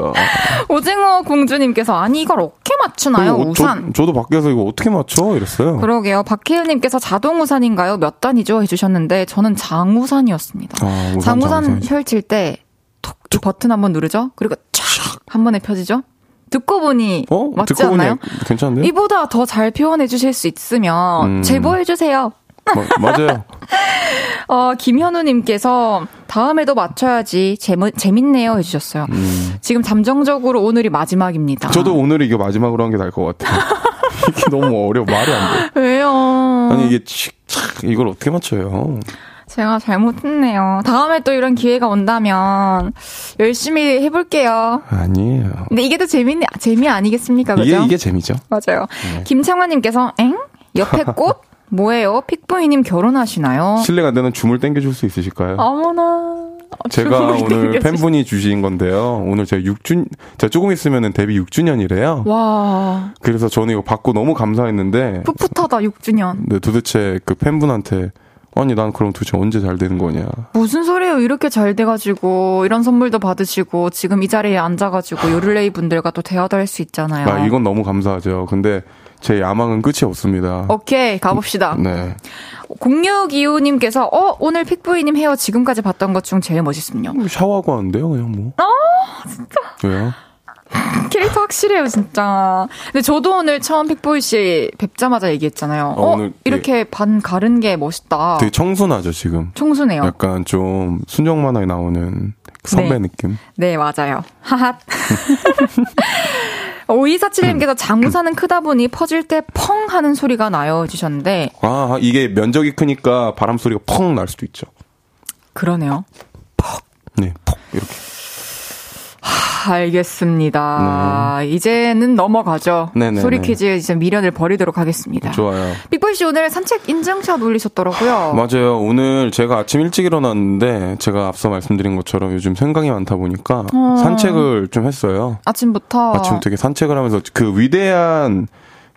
오징어 공주님께서 아니 이걸 어떻게 맞추나요? 그리고 우산. 저, 도 밖에서 이거 어떻게 맞춰? 이랬어요. 그러게요. 박혜은님께서 자동 우산인가요? 몇 단이죠? 해주셨는데 저는 장우산이었습니다. 아, 우산, 장우산 장우산. 펼칠 때 톡, 이 버튼 한번 누르죠? 그리고 쫙한 번에 펴지죠? 듣고 보니 어? 맞지 듣고 않나요? 괜찮은데? 이보다 더 잘 표현해 주실 수 있으면 음. 제보해 주세요. 마- 맞아요. 어, 김현우님께서 다음에도 맞춰야지 재미, 재밌네요 해주셨어요. 음. 지금 잠정적으로 오늘이 마지막입니다. 저도 오늘 이게 마지막으로 한 게 나을 것 같아요. 이게 너무 어려워. 말이 안 돼. 왜요? 아니, 이게 칙, 착, 이걸 어떻게 맞춰요? 제가 잘못했네요. 다음에 또 이런 기회가 온다면 열심히 해볼게요. 아니에요. 근데 이게 더 재밌네, 재미 아니겠습니까? 그죠? 이게, 이게 재미죠. 맞아요. 네. 김창환님께서, 엥? 옆에 꽃? 뭐예요? 픽보이님 결혼하시나요? 실례가 안 되는 줌을 땡겨줄 수 있으실까요? 어머나. 제가 오늘 팬분이 주신 건데요. 오늘 제가 6주, 제가 조금 있으면은 데뷔 6주년이래요. 와, 그래서 저는 이거 받고 너무 감사했는데, 풋풋하다, 6주년. 근데 도대체 그 팬분한테, 아니, 난 그럼 도대체 언제 잘 되는 거냐. 무슨 소리예요? 이렇게 잘 돼가지고, 이런 선물도 받으시고, 지금 이 자리에 앉아가지고, 요를레이 분들과 또 대화도 할 수 있잖아요. 아, 이건 너무 감사하죠. 근데 제 야망은 끝이 없습니다. 오케이, 가봅시다. 네. 0625님께서, 어, 오늘 픽보이님 헤어 지금까지 봤던 것 중 제일 멋있군요. 샤워하고 하는데요, 그냥 뭐. 진짜. 왜요? 캐릭터 확실해요, 진짜. 근데 저도 오늘 처음 픽보이 씨 뵙자마자 얘기했잖아요. 어, 어 이렇게 반 가른 게 멋있다. 되게 청순하죠, 지금. 청순해요. 약간 좀 순정 만화에 나오는 선배 네. 느낌. 네, 맞아요. 하핫. 5247님께서 장우사는 크다 보니 퍼질 때 펑 하는 소리가 나요 주셨는데. 아, 이게 면적이 크니까 바람 소리가 펑 날 수도 있죠. 그러네요. 퍽. 네, 퍽. 이렇게. 알겠습니다. 네. 이제는 넘어가죠. 네네네. 소리 퀴즈에 이제 미련을 버리도록 하겠습니다. 좋아요. 빅보이 씨 오늘 산책 인증샷 올리셨더라고요. 맞아요. 오늘 제가 아침 일찍 일어났는데 제가 앞서 말씀드린 것처럼 요즘 생각이 많다 보니까 어. 산책을 좀 했어요. 아침부터. 아침부터 이렇게 산책을 하면서 그 위대한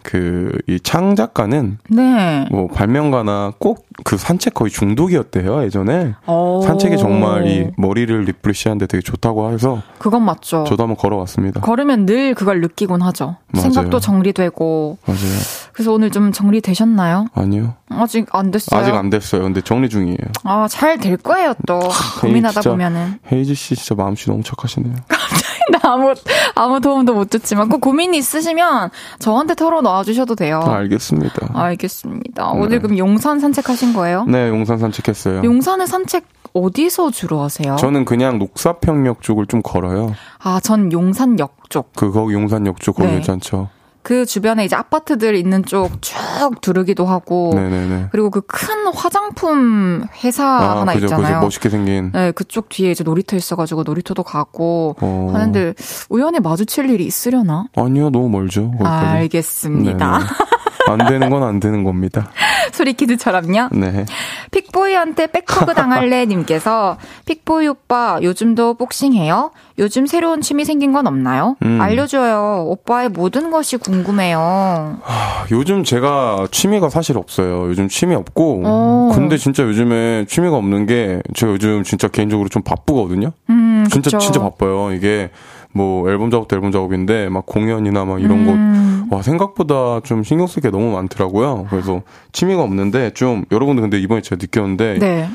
그 이 창 작가는 네. 뭐 발명가나 꼭 그 산책 거의 중독이었대요 예전에 오. 산책이 정말 이 머리를 리프레시하는데 되게 좋다고 해서 그건 맞죠. 저도 한번 걸어왔습니다. 걸으면 늘 그걸 느끼곤 하죠. 맞아요. 생각도 정리되고. 맞아요. 그래서 오늘 좀 정리되셨나요? 아니요. 아직 안 됐어요. 아직 안 됐어요. 근데 정리 중이에요. 아 잘 될 거예요 또 고민하다 보면은. 헤이즈 씨 진짜 마음씨 너무 착하시네요. 아무 아무 도움도 못 줬지만 꼭 고민이 있으시면 저한테 털어 놔 주셔도 돼요. 아, 알겠습니다. 알겠습니다. 네. 오늘 그럼 용산 산책하신 거예요? 네, 용산 산책했어요. 용산에 산책 어디서 주로 하세요? 저는 그냥 녹사평역 쪽을 좀 걸어요. 아, 전 용산역 쪽. 그 거기 용산역 쪽 거기 네. 괜찮죠. 그 주변에 이제 아파트들 있는 쪽 쭉 두르기도 하고 네네네. 그리고 그 큰 화장품 회사 아, 하나 그죠, 있잖아요. 그죠. 멋있게 생긴. 네, 그쪽 뒤에 이제 놀이터 있어가지고 놀이터도 가고 어. 하는데 우연히 마주칠 일이 있으려나? 아니요, 너무 멀죠. 거기까지. 알겠습니다. 안 되는 건 안 되는 겁니다. 소리키드처럼요? 네. 픽보이한테 back hug 당할래 님께서 픽보이 오빠 요즘도 복싱해요? 요즘 새로운 취미 생긴 건 없나요? 음. 알려줘요. 오빠의 모든 것이 궁금해요. 하, 요즘 제가 취미가 사실 없어요. 요즘 취미 없고. 오. 어. 근데 진짜 요즘에 취미가 없는 게 제가 요즘 진짜 개인적으로 좀 바쁘거든요. 음, 진짜 그쵸. 진짜 바빠요. 이게 뭐 앨범 작업도 앨범 작업인데 막 공연이나 막 이런 음. 거 와, 생각보다 좀 신경 쓸 게 너무 많더라고요. 그래서 취미가 없는데 좀 여러분들 근데 이번에 제가 느꼈는데 네.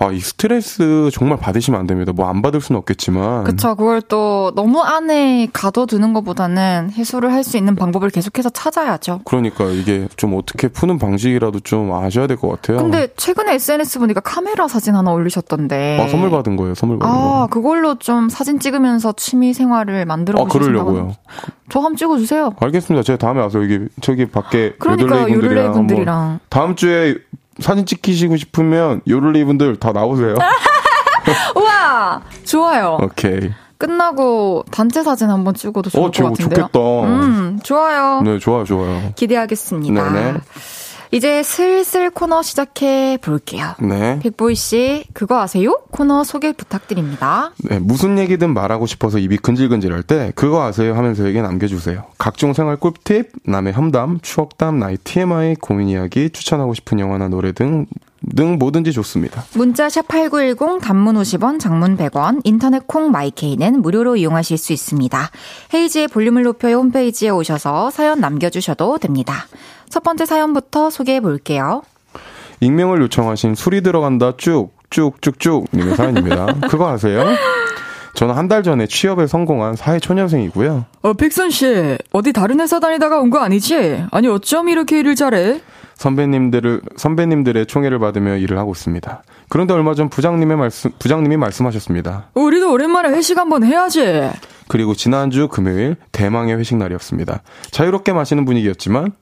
아, 이 스트레스 정말 받으시면 안 됩니다. 뭐 안 받을 수는 없겠지만. 그쵸. 그걸 또 너무 안에 가둬두는 것보다는 해소를 할 수 있는 방법을 계속해서 찾아야죠. 그러니까 이게 좀 어떻게 푸는 방식이라도 좀 아셔야 될 것 같아요. 근데 최근에 SNS 보니까 카메라 사진 하나 올리셨던데. 아, 선물 받은 거예요. 선물 받은 아, 거. 아, 그걸로 좀 사진 찍으면서 취미 생활을 만들어 보시는 아, 그러려고요. 저 한번 찍어 주세요. 알겠습니다. 제가 다음에 와서 여기 저기 밖에 그러니까 요들레이 분들이랑 다음 주에 사진 찍히시고 싶으면 요를리 분들 다 나오세요. 우와, 좋아요. 오케이. 끝나고 단체 사진 한번 찍어도 좋을 어, 것 같은데요. 좋겠다. 음, 좋아요. 네, 좋아요, 좋아요. 기대하겠습니다. 네네. 이제 슬슬 코너 시작해 볼게요. 네. 빅보이 씨, 그거 아세요? 코너 소개 부탁드립니다. 네, 무슨 얘기든 말하고 싶어서 입이 근질근질할 때 그거 아세요 하면서 얘기 남겨주세요. 각종 생활 꿀팁, 남의 험담, 추억담, 나의 TMI, 고민 이야기, 추천하고 싶은 영화나 노래 등, 등 뭐든지 좋습니다. 문자 샵 8910 단문 50원, 장문 100원, 인터넷 콩 마이케이는 무료로 이용하실 수 있습니다. 헤이지의 볼륨을 높여 홈페이지에 오셔서 사연 남겨주셔도 됩니다. 첫 번째 사연부터 소개해 볼게요. 익명을 요청하신 술이 들어간다 쭉, 쭉, 쭉, 쭉 님의 사연입니다. 그거 아세요? 저는 한 달 전에 취업에 성공한 사회 초년생이고요. 어, 픽선 씨, 어디 다른 회사 다니다가 온 거 아니지? 아니, 어쩜 이렇게 일을 잘해? 선배님들을, 선배님들의 총애를 받으며 일을 하고 있습니다. 그런데 얼마 전 부장님의 말씀, 부장님이 말씀하셨습니다. 우리도 오랜만에 회식 한번 해야지. 그리고 지난주 금요일 대망의 회식 날이었습니다. 자유롭게 마시는 분위기였지만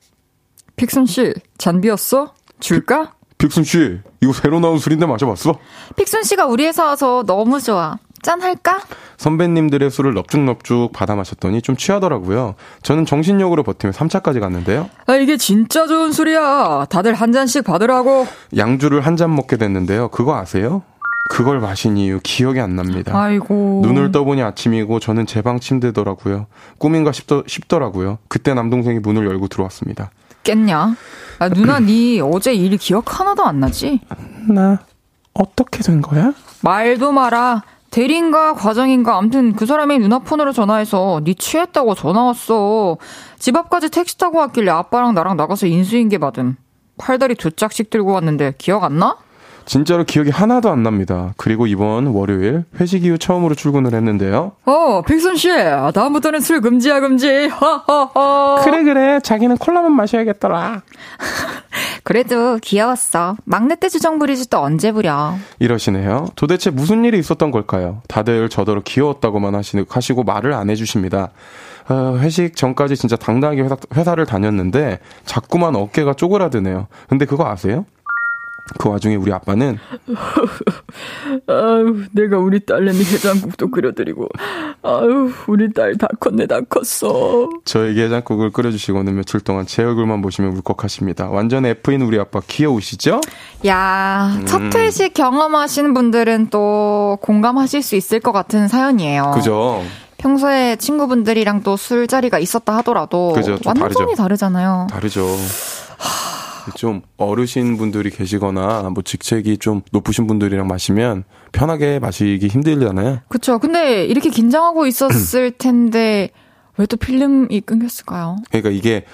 픽슨 씨, 잔 비었어? 줄까? 픽순 씨, 이거 새로 나온 술인데 마셔봤어? 픽순 씨가 우리 회사 와서 너무 좋아. 짠 할까? 선배님들의 술을 넙죽넙죽 받아 마셨더니 좀 취하더라고요. 저는 정신력으로 버티며 3차까지 갔는데요. 아, 이게 진짜 좋은 술이야. 다들 한 잔씩 받으라고. 양주를 한 잔 먹게 됐는데요. 그거 아세요? 그걸 마신 이유 기억이 안 납니다. 아이고. 눈을 떠보니 아침이고 저는 제 방 침대더라고요. 꿈인가 싶더, 싶더라고요. 그때 남동생이 문을 열고 들어왔습니다. 깼냐? 아, 누나, 니 어제 일 기억 하나도 안 나지? 나, 어떻게 된 거야? 말도 마라. 대리인가 과장인가 암튼 그 사람이 누나 폰으로 전화해서 니 취했다고 전화 왔어. 집 앞까지 택시 타고 왔길래 아빠랑 나랑 나가서 인수인계 받음. 팔다리 두 짝씩 들고 왔는데 기억 안 나? 진짜로 기억이 하나도 안 납니다. 그리고 이번 월요일 회식 이후 처음으로 출근을 했는데요. 어, 빅순 씨, 다음부터는 술 금지야 금지. 허허허. 그래 그래, 자기는 콜라만 마셔야겠더라. 그래도 귀여웠어. 막내 때 주정 부리지 또 언제 부려? 이러시네요. 도대체 무슨 일이 있었던 걸까요? 다들 저더러 귀여웠다고만 하시고 말을 안 해주십니다. 어, 회식 전까지 진짜 당당하게 회사, 회사를 다녔는데 자꾸만 어깨가 쪼그라드네요. 근데 그거 아세요? 그 와중에 우리 아빠는 아유 내가 우리 딸내미 해장국도 끓여드리고 아유 우리 딸 다 컸네 다 컸어 저에게 해장국을 끓여주시고는 며칠 동안 제 얼굴만 보시면 울컥하십니다 완전 F인 우리 아빠 귀여우시죠? 야, 음. 첫 회식 경험하신 분들은 또 공감하실 수 있을 것 같은 사연이에요. 그죠? 평소에 친구분들이랑 또 술자리가 있었다 하더라도 그죠, 완전히 다르죠. 다르잖아요. 다르죠. 좀 어르신 분들이 계시거나 뭐 직책이 좀 높으신 분들이랑 마시면 편하게 마시기 힘들잖아요. 그렇죠. 근데 이렇게 긴장하고 있었을 텐데 왜 또 필름이 끊겼을까요? 그러니까 이게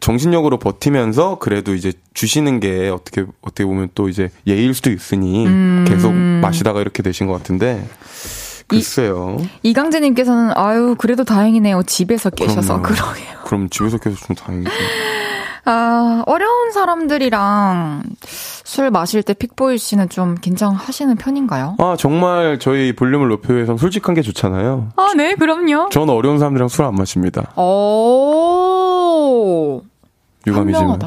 정신력으로 버티면서 그래도 이제 주시는 게 어떻게 어떻게 보면 또 이제 예일 수도 있으니 음... 계속 마시다가 이렇게 되신 것 같은데 글쎄요. 이, 강재님께서는 아유 그래도 다행이네요. 집에서 깨셔서 그러게요. 그럼 집에서 깨서 좀 다행이죠. 아, 어려운 사람들이랑 술 마실 때 픽보이 씨는 좀 긴장하시는 편인가요? 아, 정말 저희 볼륨을 높여서 솔직한 게 좋잖아요. 아, 네, 그럼요. 저는 어려운 사람들이랑 술 안 마십니다. 오. 유감이지만.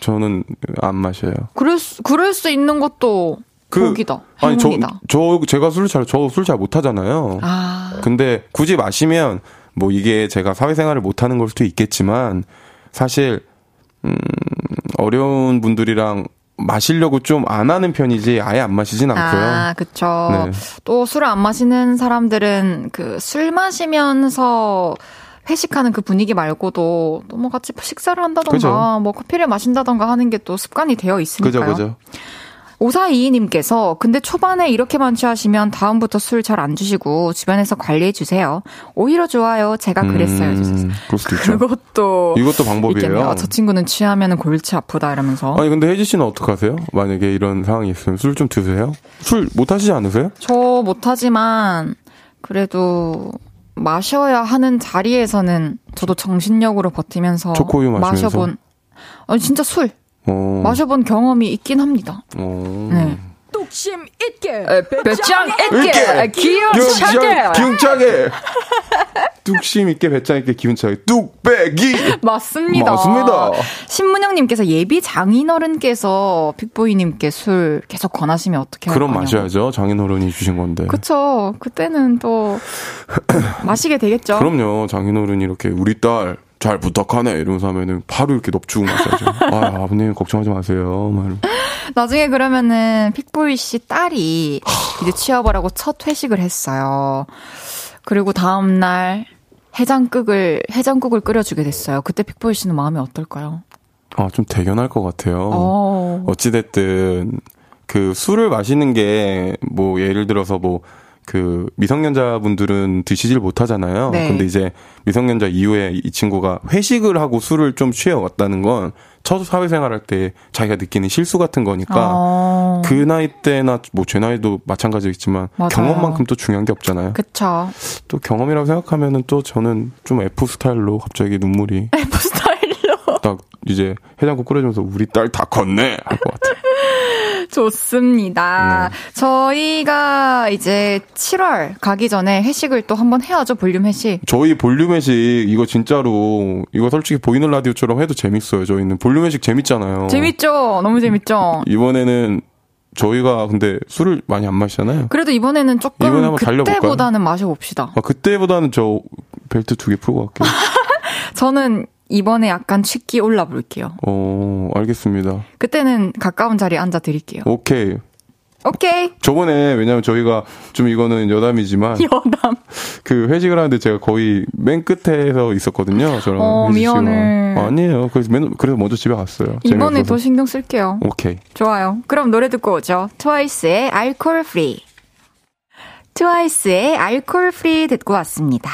저는 안 마셔요. 그럴 수, 그럴 수 있는 것도 그, 복이다. 아니, 저, 저, 제가 술을 잘, 저 술 잘 못하잖아요. 아. 근데 굳이 마시면 뭐 이게 제가 사회생활을 못하는 걸 수도 있겠지만 사실 음, 어려운 분들이랑 마시려고 좀 안 하는 편이지 아예 안 마시진 않고요. 아, 그쵸. 네. 또 술을 안 마시는 사람들은 그 술 마시면서 회식하는 그 분위기 말고도 또 뭐 같이 식사를 한다던가 그죠. 뭐 커피를 마신다던가 하는 게 또 습관이 되어 있으니까요. 그죠, 그죠. 5422님께서 근데 초반에 이렇게 만 취하시면 다음부터 술 잘 안 주시고 주변에서 관리해 주세요. 오히려 좋아요. 제가 그랬어요. 음, 수도 있죠. 그것도 이것도 방법이에요. 있겠네요. 저 친구는 취하면 골치 아프다 이러면서. 아니 근데 혜지 씨는 어떡하세요? 만약에 이런 상황이 있으면 술 좀 드세요? 술 못 하시지 않으세요? 저 못하지만 그래도 마셔야 하는 자리에서는 저도 정신력으로 버티면서 초코우유 마시면서 마셔본 아니 진짜 술 어. 마셔본 경험이 있긴 합니다. 어. 네. 뚝심 있게, 배짱 있게, 기운차게, 기운차게. 뚝심 있게, 배짱 있게, 기운차게, 뚝배기. 맞습니다. 맞습니다. 신문영님께서 예비 장인어른께서 픽보이님께 술 계속 권하시면 어떻게 할까요? 그럼 마셔야죠. 장인어른이 주신 건데. 그쵸. 그때는 또 마시게 되겠죠. 그럼요. 장인어른이 이렇게 우리 딸 잘 부탁하네 이러면서 하면은 바로 이렇게 넙죽 마셔야죠. 아 아버님 걱정하지 마세요. 말. 나중에 그러면은 픽보이 씨 딸이 이제 취업을 하고 첫 회식을 했어요. 그리고 다음 날 해장국을 해장국을 끓여주게 됐어요. 그때 픽보이 씨는 마음이 어떨까요? 아 좀 대견할 것 같아요. 어. 어찌됐든 그 술을 마시는 게 뭐 예를 들어서 뭐 그 미성년자분들은 드시질 못하잖아요. 네. 근데 이제 미성년자 이후에 이 친구가 회식을 하고 술을 좀 취해 왔다는 건 첫 사회생활 할 때 자기가 느끼는 실수 같은 거니까 어. 그 나이 때나 뭐 제 나이도 마찬가지겠지만 맞아요. 경험만큼 또 중요한 게 없잖아요. 그쵸. 또 경험이라고 생각하면은 또 저는 좀 F 스타일로 갑자기 눈물이 F 스타일로 딱 이제 해장국 끓여주면서 우리 딸 다 컸네 할 것 같아요. 좋습니다. 네. 저희가 이제 7월 가기 전에 회식을 또 한번 해야죠, 볼륨 회식. 저희 볼륨 회식, 이거 진짜로, 이거 솔직히 보이는 라디오처럼 해도 재밌어요. 저희는 볼륨 회식 재밌잖아요. 재밌죠? 너무 재밌죠? 이번에는 저희가 근데 술을 많이 안 마시잖아요. 그래도 이번에는 조금 이번에 그때보다는 마셔봅시다. 아, 그때보다는 저 벨트 두 개 풀고 갈게요. 저는 이번에 약간 취기 올라 볼게요. 어, 알겠습니다. 그때는 가까운 자리에 앉아 드릴게요. 오케이. 오케이. 저번에 왜냐면 저희가 좀 이거는 여담이지만 여담. 그 회식을 하는데 제가 거의 맨 끝에서 있었거든요. 저랑 어, 미안해. 아니에요. 그래서 맨 그래서 먼저 집에 갔어요. 이번에 더 신경 쓸게요. 오케이. 좋아요. 그럼 노래 듣고 오죠. 트와이스의 Alcohol-Free. 트와이스의 Alcohol-Free 듣고 왔습니다.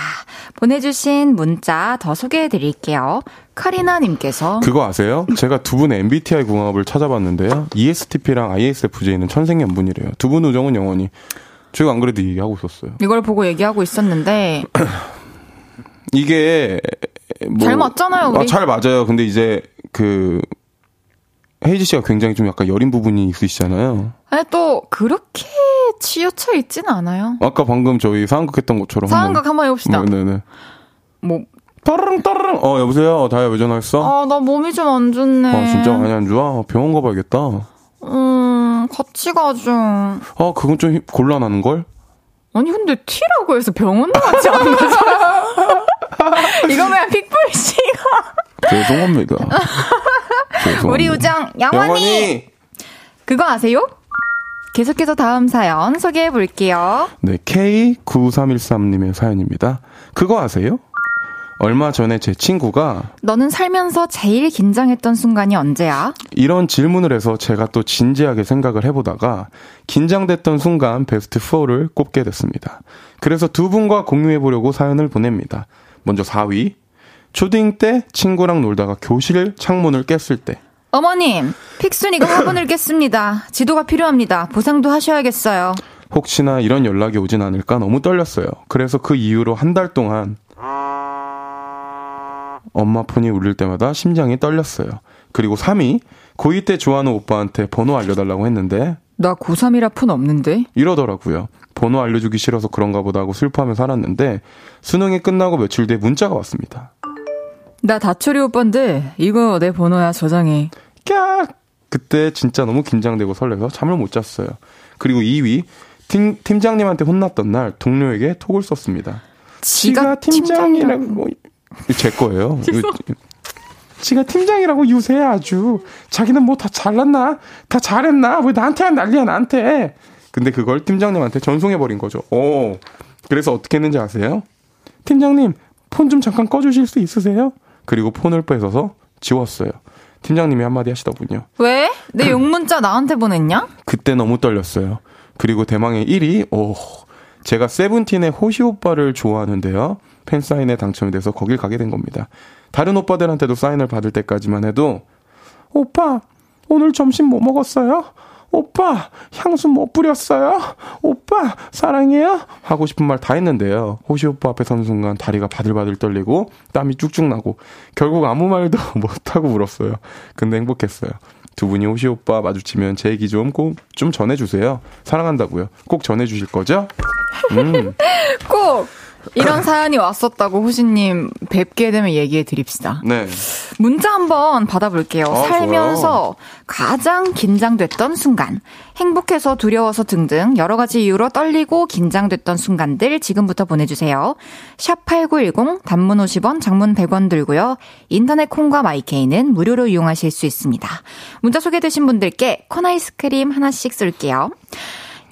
보내주신 문자 더 소개해 드릴게요. 카리나님께서 그거 아세요? 제가 두 분의 MBTI 궁합을 찾아봤는데요. ESTP랑 ISFJ는 천생연분이래요. 두 분 우정은 영원히. 제가 안 그래도 얘기하고 있었어요. 이걸 보고 얘기하고 있었는데 이게 뭐, 잘 맞잖아요. 우리. 아, 잘 맞아요. 근데 이제 그 헤이지 씨가 굉장히 좀 약간 여린 부분이 있으시잖아요. 아니 또 그렇게 치우쳐 있지는 않아요. 아까 방금 저희 상황극 했던 것처럼 상황극 한번, 한번 해봅시다. 네 네 네. 뭐 따르릉 따르릉. 어 여보세요. 다야 왜 전화했어? 아나 몸이 좀 안 좋네. 아 진짜 많이 안 좋아. 병원 가봐야겠다. 음 같이 가죠. 아 그건 좀 곤란한 걸? 아니 근데 티라고 해서 병원도 같이 하는 거죠? 이거 그냥 픽불 씨가. 죄송합니다. 우리 우정 영원히. 영원히. 그거 아세요? 계속해서 다음 사연 소개해 볼게요. 네, K9313님의 사연입니다. 그거 아세요? 얼마 전에 제 친구가 너는 살면서 제일 긴장했던 순간이 언제야? 이런 질문을 해서 제가 또 진지하게 생각을 해보다가 긴장됐던 순간 베스트 4를 꼽게 됐습니다. 그래서 두 분과 공유해보려고 사연을 보냅니다. 먼저 4위. 초딩 때 친구랑 놀다가 교실 창문을 깼을 때. 어머님, 픽순이가 화분을 깼습니다. 지도가 필요합니다. 보상도 하셔야겠어요. 혹시나 이런 연락이 오진 않을까 너무 떨렸어요. 그래서 그 이후로 한 달 동안 엄마 폰이 울릴 때마다 심장이 떨렸어요. 그리고 3위, 고2 때 좋아하는 오빠한테 번호 알려달라고 했는데 나 고3이라 폰 없는데? 이러더라고요. 번호 알려주기 싫어서 그런가 보다 하고 슬퍼하며 살았는데 수능이 끝나고 며칠 뒤에 문자가 왔습니다. 나 다철이 오빠인데 이거 내 번호야 저장해. 깍! 그때 진짜 너무 긴장되고 설레서 잠을 못 잤어요. 그리고 2위 팀, 팀장님한테 혼났던 날 동료에게 톡을 썼습니다. 지가 팀장이라고 제 거예요. 지가 팀장이라고 유세해 아주. 자기는 뭐 다 잘났나? 다 잘했나? 왜 나한테 난리야 나한테. 근데 그걸 팀장님한테 전송해버린 거죠. 오. 그래서 어떻게 했는지 아세요? 팀장님, 폰 좀 잠깐 꺼주실 수 있으세요? 그리고 폰을 뺏어서 지웠어요. 팀장님이 한마디 하시더군요. 왜? 내 용문자 나한테 보냈냐? 그때 너무 떨렸어요. 그리고 대망의 1위, 오, 제가 세븐틴의 호시 오빠를 좋아하는데요. 팬 사인에 당첨이 돼서 거길 가게 된 겁니다. 다른 오빠들한테도 사인을 받을 때까지만 해도 오빠 오늘 점심 뭐 먹었어요? 오빠 향수 뭐 뿌렸어요? 오빠 사랑해요? 하고 싶은 말 다 했는데요. 호시 오빠 앞에 서는 순간 다리가 바들바들 떨리고 땀이 쭉쭉 나고 결국 아무 말도 못하고 울었어요. 근데 행복했어요. 두 분이 호시 오빠 마주치면 제 얘기 좀 꼭 좀 전해주세요. 사랑한다고요. 꼭 전해주실 거죠? 음. 꼭! 이런 사연이 왔었다고 호시님 뵙게 되면 얘기해 드립시다. 네. 문자 한번 받아볼게요. 아, 살면서 좋아요. 가장 긴장됐던 순간, 행복해서 두려워서 등등 여러 가지 이유로 떨리고 긴장됐던 순간들 지금부터 보내주세요. 샵 8910 단문 50원, 장문 100원 들고요. 인터넷 콩과 마이케이는 무료로 이용하실 수 있습니다. 문자 소개되신 분들께 콘 아이스크림 하나씩 쏠게요.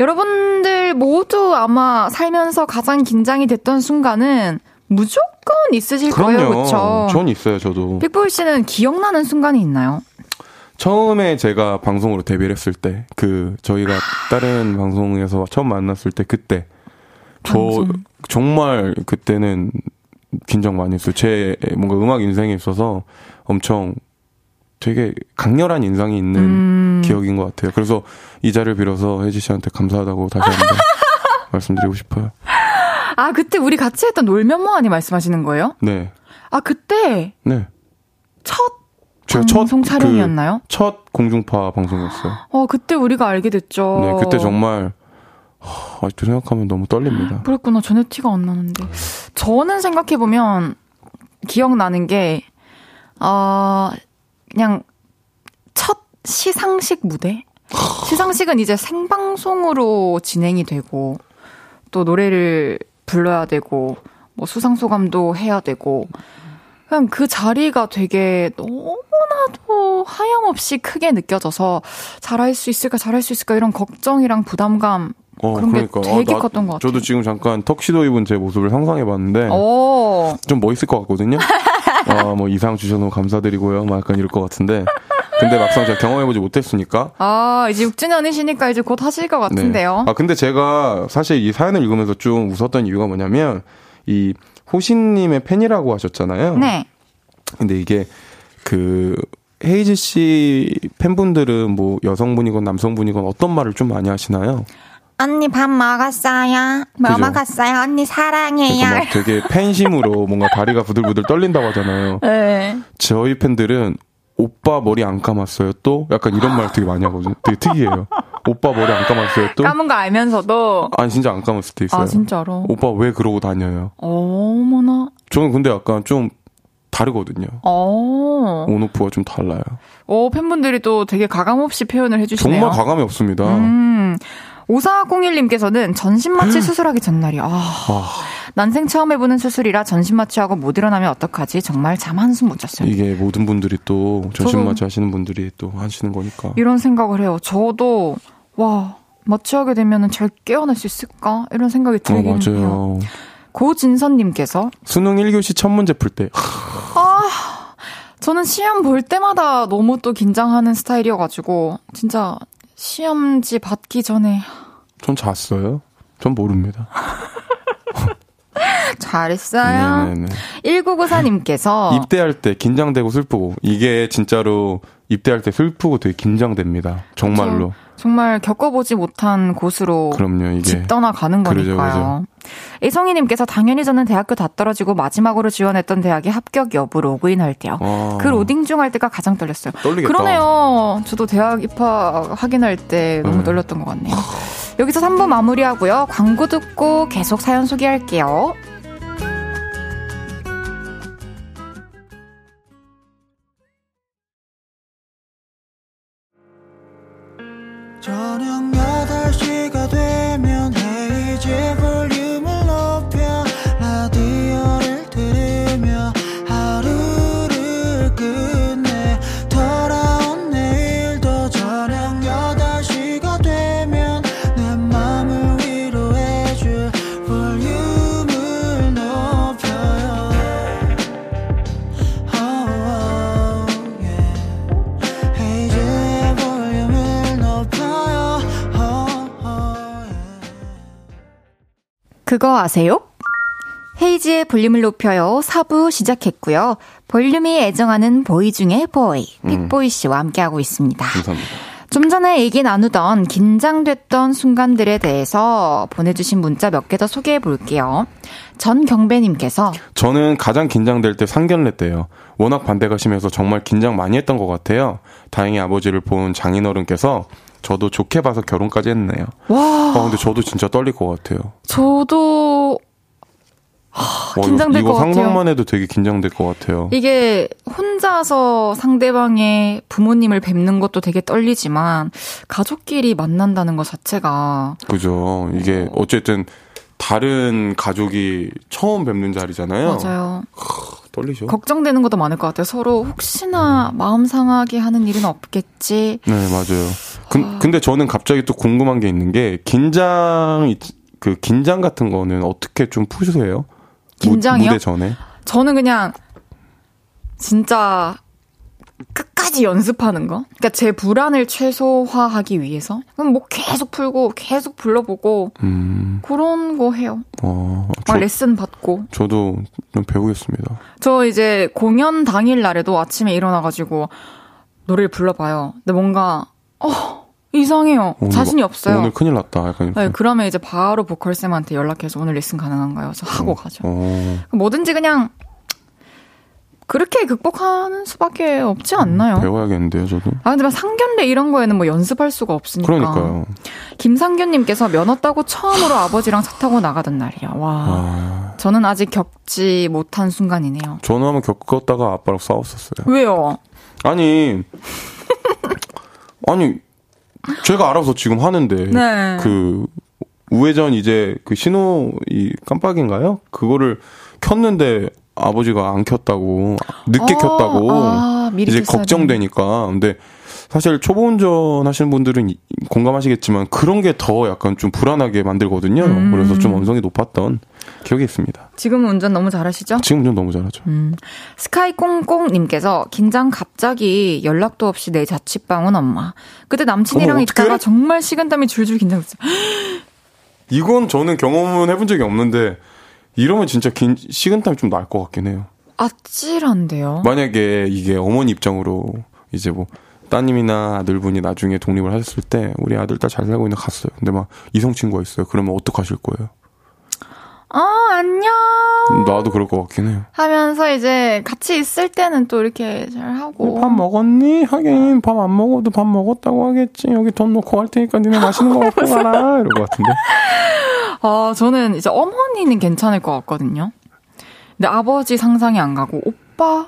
여러분들 모두 아마 살면서 가장 긴장이 됐던 순간은 무조건 있으실 그럼요. 거예요, 그렇죠? 전 있어요, 저도. 빅보이 씨는 기억나는 순간이 있나요? 처음에 제가 방송으로 데뷔를 했을 때, 그, 저희가 다른 방송에서 처음 만났을 때, 그때. 저, 방송. 정말 그때는 긴장 많이 했어요. 제 뭔가 음악 인생에 있어서 엄청 되게 강렬한 인상이 있는 음. 기억인 것 같아요. 그래서 이 자리를 빌어서 혜지 씨한테 감사하다고 다시 한번 말씀드리고 싶어요. 아, 그때 우리 같이 했던 놀면 뭐하니 말씀하시는 거예요? 네. 아, 그때 네. 첫 제가 방송 첫, 촬영이었나요? 그, 첫 공중파 방송이었어요. 어, 그때 우리가 알게 됐죠. 네, 그때 정말 하, 아직도 생각하면 너무 떨립니다. 그랬구나. 전혀 티가 안 나는데. 저는 생각해 보면 기억나는 게, 어, 그냥 첫 시상식 무대? 시상식은 이제 생방송으로 진행이 되고, 또 노래를 불러야 되고, 뭐 수상 소감도 해야 되고, 그냥 그 자리가 되게 너무나도 하염없이 크게 느껴져서 잘할 수 있을까, 잘할 수 있을까, 이런 걱정이랑 부담감, 어, 그런 게 되게 컸던 것 같아요. 저도 지금 잠깐 턱시도 입은 제 모습을 상상해봤는데 오. 좀 멋있을 것 같거든요. 아, 뭐 이상 주셔서 너무 감사드리고요. 막 약간 이럴 것 같은데 근데 막상 제가 경험해보지 못했으니까. 아, 이제 6주년이시니까 이제 곧 하실 것 같은데요. 네. 아, 근데 제가 사실 이 사연을 읽으면서 좀 웃었던 이유가 뭐냐면, 이 호신님의 팬이라고 하셨잖아요. 네. 근데 이게 그 헤이즈 씨 팬분들은 뭐 여성분이건 남성분이건 어떤 말을 좀 많이 하시나요? 언니 밥 먹었어요? 뭐 그죠? 먹었어요? 언니 사랑해요. 막 되게 팬심으로 뭔가 다리가 부들부들 떨린다고 하잖아요. 네. 저희 팬들은 오빠 머리 안 감았어요 또? 약간 이런 말 되게 많이 하거든요. 되게 특이해요. 오빠 머리 안 감았어요 또? 감은 거 알면서도? 아니 진짜 안 감았을 때 있어요. 아 진짜로? 오빠 왜 그러고 다녀요? 어머나. 저는 근데 약간 좀 다르거든요. 어. 온오프가 좀 달라요. 오, 팬분들이 또 되게 가감 없이 표현을 해주시네요. 정말 가감이 없습니다. 음. 5401님께서는 전신마취 수술하기 전날이요. 아, 아. 난생 처음 해보는 수술이라 전신마취하고 못 일어나면 어떡하지? 정말 잠 한숨 못 잤어요. 이게 모든 분들이 또 전신마취 하시는 분들이 또 하시는 거니까. 이런 생각을 해요. 저도, 와, 마취하게 되면 잘 깨어날 수 있을까? 이런 생각이 들긴 어, 맞아요. 해요. 고진선님께서 수능 1교시 첫 문제 풀 때. 아, 저는 시험 볼 때마다 너무 또 긴장하는 스타일이어가지고 진짜 시험지 받기 전에. 전 잤어요. 전 모릅니다. 잘했어요. 네네네. 1994님께서 입대할 때 긴장되고 슬프고 이게 진짜로 입대할 때 슬프고 되게 긴장됩니다. 정말로. 정말 겪어보지 못한 곳으로 그럼요. 집 떠나가는 거니까요. 그러죠, 이성희님께서 당연히 저는 대학교 다 떨어지고 마지막으로 지원했던 대학의 합격 여부 로그인할 때요. 아. 그 로딩 중 할 때가 가장 떨렸어요. 떨리겠다. 그러네요. 저도 대학 입학 확인할 때 너무 네. 떨렸던 것 같네요. 여기서 3부 마무리하고요. 광고 듣고 계속 사연 소개할게요. 저녁 8시가 되 그거 아세요? 헤이지의 볼륨을 높여요. 4부 시작했고요. 볼륨이 애정하는 보이 중에 보이, 픽보이 씨와 함께하고 있습니다. 감사합니다. 좀 전에 얘기 나누던 긴장됐던 순간들에 대해서 보내주신 문자 몇 개 더 소개해 볼게요. 전경배님께서 저는 가장 긴장될 때 상견례 때요. 워낙 반대가 심해서 정말 긴장 많이 했던 것 같아요. 다행히 아버지를 본 장인어른께서 저도 좋게 봐서 결혼까지 했네요. 와. 아, 근데 저도 진짜 떨릴 것 같아요. 저도 하, 긴장될 이거, 이거 것 같아요. 상상만 해도 되게 긴장될 것 같아요. 이게 혼자서 상대방의 부모님을 뵙는 것도 되게 떨리지만 가족끼리 만난다는 것 자체가 그죠. 이게 어쨌든 다른 가족이 처음 뵙는 자리잖아요. 맞아요. 떨리죠. 걱정되는 것도 많을 것 같아요. 서로 혹시나 마음 상하게 하는 일은 없겠지. 네, 맞아요. 그, 아. 근데 저는 갑자기 또 궁금한 게 있는 게 긴장 그 긴장 같은 거는 어떻게 좀 푸세요? 긴장이요? 무대 전에? 저는 그냥 진짜 끝까지 연습하는 거. 그러니까 제 불안을 최소화하기 위해서. 그럼 뭐 계속 풀고 계속 불러보고 음. 그런 거 해요. 어, 저, 레슨 받고. 저도 좀 배우겠습니다. 저 이제 공연 당일 날에도 아침에 일어나가지고 노래를 불러봐요. 근데 뭔가 어 이상해요. 오늘, 자신이 없어요. 오늘 큰일 났다. 약간 네, 그러면 이제 바로 보컬 쌤한테 연락해서 오늘 레슨 가능한가요? 저 하고 어, 가죠. 어. 뭐든지 그냥 그렇게 극복하는 수밖에 없지 않나요? 음, 배워야겠는데요, 저도. 아, 근데 막 상견례 이런 거에는 뭐 연습할 수가 없으니까. 그러니까요. 김상균님께서 면허 따고 처음으로 아버지랑 차 타고 나가던 날이야. 와. 아... 저는 아직 겪지 못한 순간이네요. 저는 한번 겪었다가 아빠랑 싸웠었어요. 왜요? 아니, 아니, 제가 알아서 지금 하는데, 네. 그, 우회전 이제 그 신호 이 깜빡인가요? 그거를 켰는데 아버지가 안 켰다고 늦게 아, 켰다고 아, 이제 걱정되니까 근데 사실 초보 운전 하시는 분들은 공감하시겠지만 그런 게 더 약간 좀 불안하게 만들거든요. 음. 그래서 좀 언성이 높았던 기억이 있습니다. 지금 운전 너무 잘하시죠? 지금 운전 너무 잘하죠. 음. 스카이꽁꽁님께서 긴장 갑자기 연락도 없이 내 자취방 온 엄마. 그때 남친이랑 어머, 있다가 정말 식은땀이 줄줄 긴장했어요. 이건 저는 경험은 해본 적이 없는데 이러면 진짜 긴 식은땀이 좀 날 것 같긴 해요. 아찔한데요? 만약에 이게 어머니 입장으로 이제 뭐 따님이나 아들분이 나중에 독립을 하셨을 때 우리 아들 딸 잘 살고 있는 갔어요. 근데 막 이성 친구가 있어요. 그러면 어떡하실 거예요? 어, 안녕. 나도 그럴 것 같긴 해요. 하면서 이제 같이 있을 때는 또 이렇게 잘 하고. 밥 먹었니? 하긴 밥 안 먹어도 밥 먹었다고 하겠지. 여기 돈 놓고 갈 테니까 니네 맛있는 거 먹고 가라. 이럴 것 같은데. 아, 저는 이제 어머니는 괜찮을 것 같거든요. 근데 아버지 상상이 안 가고 오빠?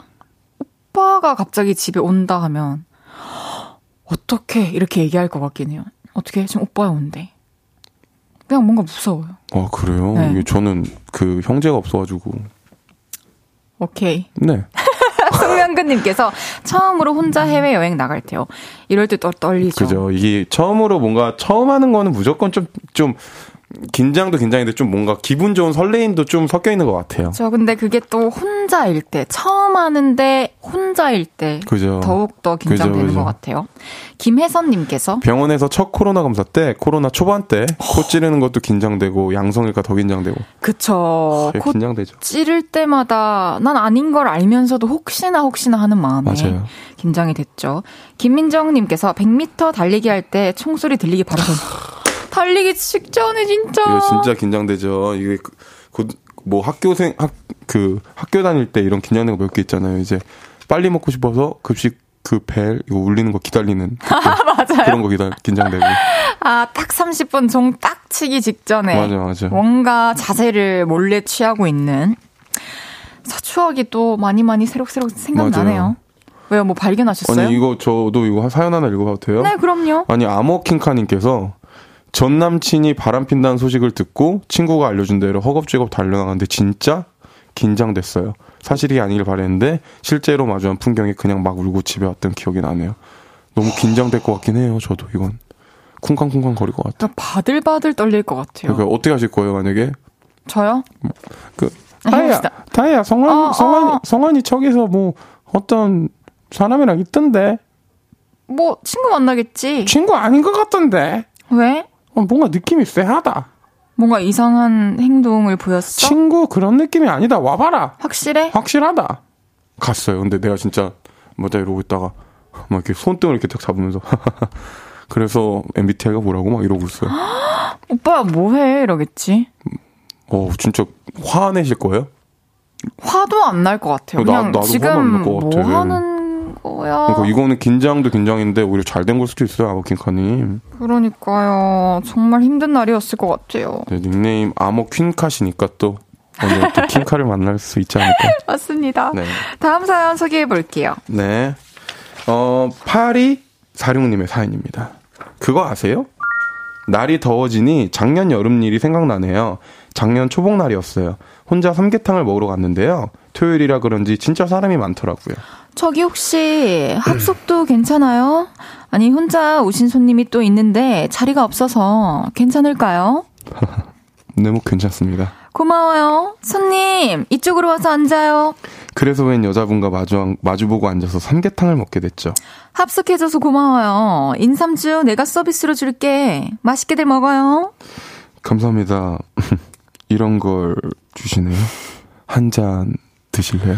오빠가 갑자기 집에 온다 하면 어떻게 이렇게 얘기할 것 같긴 해요. 어떻게 지금 오빠야 온대. 그냥 뭔가 무서워요. 아 그래요? 네. 저는 그 형제가 없어가지고. 오케이. 네. 송명근님께서 처음으로 혼자 해외 여행 나갈 때요. 이럴 때 또 떨리죠. 그죠. 이게 처음으로 뭔가 처음 하는 거는 무조건 좀 좀 긴장도 긴장인데 좀 뭔가 기분 좋은 설레임도 좀 섞여 있는 것 같아요. 저 근데 그게 또 혼자일 때 처음 하는데 혼자일 때 그죠. 더욱 더 긴장되는 그죠, 그죠. 것 같아요. 김혜선님께서 병원에서 첫 코로나 검사 때 코로나 초반 때 코 찌르는 것도 긴장되고 양성일까 더 긴장되고. 그쵸. 아, 코 긴장되죠. 찌를 때마다 난 아닌 걸 알면서도 혹시나 혹시나 하는 마음에 맞아요. 긴장이 됐죠. 김민정님께서 100m 달리기 할 때 총소리 들리기 바로 전. 달리기 직전에 진짜. 이거 진짜 긴장되죠. 이게 그, 그, 뭐 학교생 학 그 학교 다닐 때 이런 긴장된 거 몇 개 있잖아요. 이제 빨리 먹고 싶어서 급식 그벨 이거 울리는 거 기다리는 맞아요. 그런 거 기다 긴장되고. 아, 딱 30분 종 딱 치기 직전에 맞아, 맞아. 뭔가 자세를 몰래 취하고 있는 추억이 또 많이 많이 새록새록 생각나네요. 왜요? 뭐 발견하셨어요? 아니 이거 저도 이거 사연 하나 읽어봐도 돼요? 네, 그럼요. 아니 아모킹카님께서 전 남친이 바람 핀다는 소식을 듣고 친구가 알려준 대로 허겁지겁 달려나갔는데 진짜 긴장됐어요. 사실이 아니길 바랬는데 실제로 마주한 풍경이 그냥 막 울고 집에 왔던 기억이 나네요. 너무 긴장될 것 같긴 해요. 저도 이건 쿵쾅쿵쾅 거릴 것 같아요. 바들바들 떨릴 것 같아요. 그러니까 어떻게 하실 거예요 만약에? 저요? 그 다혜야, 다혜야 성환 어, 성환 어. 성환이 저기서 뭐 어떤 사람이랑 있던데. 뭐 친구 만나겠지. 친구 아닌 것 같던데. 왜? 어, 뭔가 느낌이 쎄하다. 뭔가 이상한 행동을 보였어? 친구 그런 느낌이 아니다. 와봐라. 확실해? 확실하다. 갔어요. 근데 내가 진짜 뭐다 이러고 있다가 막 이렇게 손등을 이렇게 딱 잡으면서 그래서 MBTI가 뭐라고 막 이러고 있어요. 오빠 뭐해 이러겠지. 어 진짜 화내실 거예요? 화도 안 날 것 같아요. 그냥 나, 지금 뭐 하는 거야. 그러니까 이거는 긴장도 긴장인데 오히려 잘 된 걸 수도 있어요, 아머퀸카님. 그러니까요. 정말 힘든 날이었을 것 같아요. 네, 닉네임 아머퀸카시니까 또 오늘 또 퀸카를 만날 수 있지 않을까. 맞습니다. 네. 다음 사연 소개해 볼게요. 네. 어, 8246님의 사연입니다. 그거 아세요? 날이 더워지니 작년 여름 일이 생각나네요. 작년 초복날이었어요. 혼자 삼계탕을 먹으러 갔는데요. 토요일이라 그런지 진짜 사람이 많더라고요. 저기 혹시 합숙도 괜찮아요? 아니 혼자 오신 손님이 또 있는데 자리가 없어서 괜찮을까요? 네, 뭐 괜찮습니다. 고마워요. 손님, 이쪽으로 와서 앉아요. 그래서 웬 여자분과 마주, 마주보고 앉아서 삼계탕을 먹게 됐죠. 합숙해줘서 고마워요. 인삼주 내가 서비스로 줄게. 맛있게들 먹어요. 감사합니다. 이런 걸 주시네요. 한 잔 드실래요?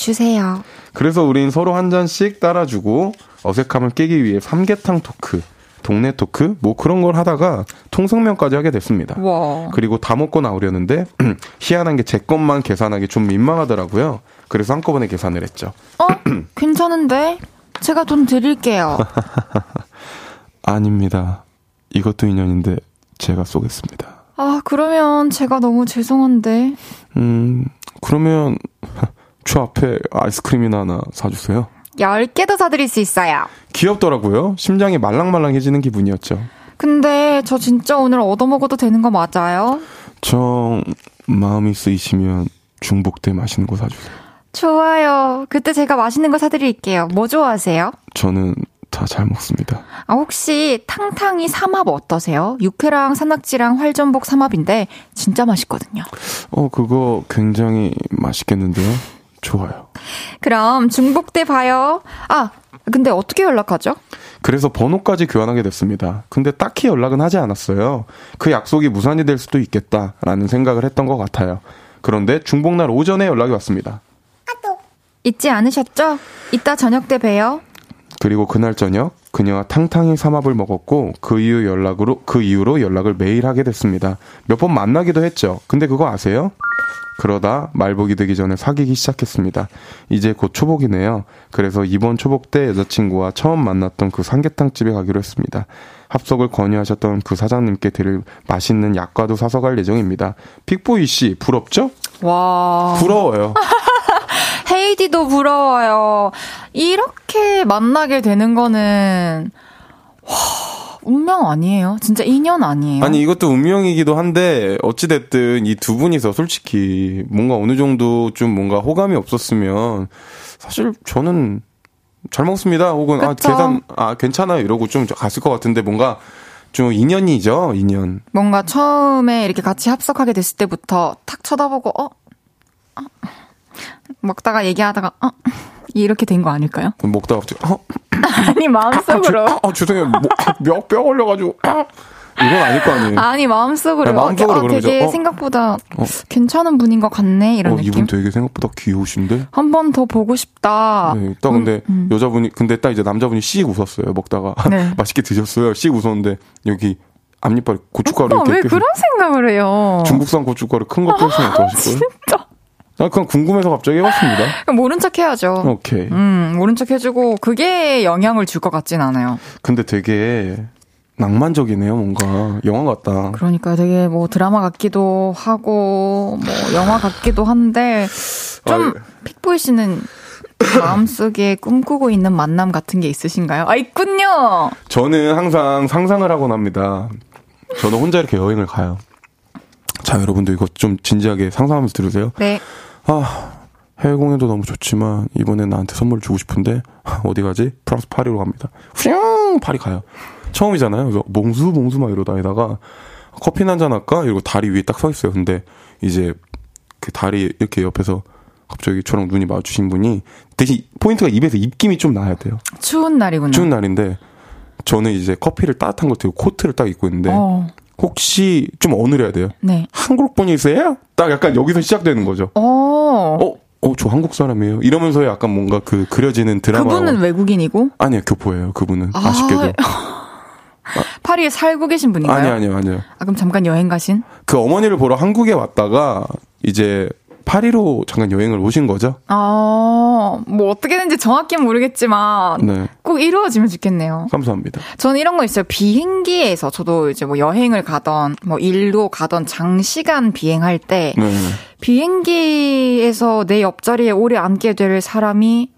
네, 주세요. 그래서 우린 서로 한 잔씩 따라주고 어색함을 깨기 위해 삼계탕 토크, 동네 토크, 뭐 그런 걸 하다가 통성명까지 하게 됐습니다. 와. 그리고 다 먹고 나오려는데 희한한 게 제 것만 계산하기 좀 민망하더라고요. 그래서 한꺼번에 계산을 했죠. 어? 괜찮은데? 제가 돈 드릴게요. 아닙니다. 이것도 인연인데 제가 쏘겠습니다. 아, 그러면 제가 너무 죄송한데. 음, 그러면 저 앞에 아이스크림이나 하나 사주세요. 10개도 사드릴 수 있어요. 귀엽더라고요. 심장이 말랑말랑해지는 기분이었죠. 근데 저 진짜 오늘 얻어먹어도 되는 거 맞아요? 저 마음이 쓰이시면 중복대 맛있는 거 사주세요. 좋아요. 그때 제가 맛있는 거 사드릴게요. 뭐 좋아하세요? 저는 다 잘 먹습니다. 아, 혹시 탕탕이 삼합 어떠세요? 육회랑 산낙지랑 활전복 삼합인데 진짜 맛있거든요. 어, 그거 굉장히 맛있겠는데요? 좋아요. 그럼 중복 때 봐요. 아, 근데 어떻게 연락하죠? 그래서 번호까지 교환하게 됐습니다. 근데 딱히 연락은 하지 않았어요. 그 약속이 무산이 될 수도 있겠다라는 생각을 했던 것 같아요. 그런데 중복날 오전에 연락이 왔습니다. 잊지 않으셨죠? 이따 저녁 때 봬요. 그리고 그날 저녁 그녀와 탕탕이 삼합을 먹었고 그 이후 연락으로 그 이후로 연락을 매일 하게 됐습니다. 몇 번 만나기도 했죠. 근데 그거 아세요? 그러다 말복이 되기 전에 사귀기 시작했습니다. 이제 곧 초복이네요. 그래서 이번 초복 때 여자친구와 처음 만났던 그 삼계탕 집에 가기로 했습니다. 합석을 권유하셨던 그 사장님께 드릴 맛있는 약과도 사서 갈 예정입니다. 픽보이 씨 부럽죠? 와 부러워요. 헤이디도 부러워요. 이렇게 만나게 되는 거는 와, 운명 아니에요? 진짜 인연 아니에요? 아니 이것도 운명이기도 한데 어찌 됐든 이 두 분이서 솔직히 뭔가 어느 정도 좀 뭔가 호감이 없었으면 사실 저는 잘 먹습니다. 혹은 아 그쵸? 계산 아 괜찮아요 이러고 좀 갔을 것 같은데 뭔가 좀 인연이죠 인연. 뭔가 처음에 이렇게 같이 합석하게 됐을 때부터 탁 쳐다보고 어, 어. 먹다가 얘기하다가 어 이렇게 된 거 아닐까요? 그럼 먹다가 갑자기 어, 아니 마음속으로 아, 아, 죄송해요 뭐, 뼈 걸려가지고 아, 이건 아닐 거 아니에요. 아니 마음속으로 네, 마음속으로 어, 되게 어? 생각보다 어? 괜찮은 분인 것 같네 이런 어, 느낌. 이분 되게 생각보다 귀여우신데. 한 번 더 보고 싶다. 네, 딱 근데 음, 음. 여자분이 근데 딱 이제 남자분이 씩 웃었어요. 먹다가 네. 맛있게 드셨어요. 씩 웃었는데 여기 앞니빨에 고춧가루 오빠 이렇게 왜 그런 생각을 해요? 중국산 고춧가루 큰거 뺐으면 어떠실 거예요? 진짜 아, 그냥 궁금해서 갑자기 해봤습니다. 모른 척 해야죠. 오케이. 음 모른 척 해주고 그게 영향을 줄 것 같진 않아요. 근데 되게 낭만적이네요, 뭔가. 영화 같다. 그러니까 되게 뭐 드라마 같기도 하고 뭐 영화 같기도 한데 좀. 픽보이 씨는 마음속에 꿈꾸고 있는 만남 같은 게 있으신가요? 아 있군요. 저는 항상 상상을 하곤 합니다. 저는 혼자 이렇게 여행을 가요. 자, 여러분들 이거 좀 진지하게 상상하면서 들으세요. 네. 아, 해외 공연도 너무 좋지만 이번에 나한테 선물 주고 싶은데 어디 가지? 프랑스 파리로 갑니다. 휘용 파리 가요. 처음이잖아요. 그래서 monsieur monsieur 막 이러고 다니다가 커피 한잔 할까? 이러고 다리 위에 딱 서 있어요. 근데 이제 그 다리 이렇게 옆에서 갑자기 저랑 눈이 마주친 분이 대신 포인트가 입에서 입김이 좀 나야 돼요. 추운 날이군요. 추운 날인데 저는 이제 커피를 따뜻한 걸 들고 코트를 딱 입고 있는데 어, 혹시 좀 어느려야 돼요. 네. 한국 분이세요? 딱 약간 여기서 시작되는 거죠. 어. 어, 어, 저 한국 사람이에요. 이러면서 약간 뭔가 그 그려지는 드라마. 그분은 외국인이고 아니요, 교포예요. 그분은 아, 아쉽게도. 파리에 살고 계신 분인가요? 아니 아니요, 아니요. 아, 그럼 잠깐 여행 가신? 그 어머니를 보러 한국에 왔다가 이제 파리로 잠깐 여행을 오신 거죠. 아, 뭐 어떻게 된지 정확히는 모르겠지만 네, 꼭 이루어지면 좋겠네요. 감사합니다. 저는 이런 거 있어요. 비행기에서 저도 이제 뭐 여행을 가던 뭐 일로 가던 장시간 비행할 때 네, 비행기에서 내 옆자리에 오래 앉게 될 사람이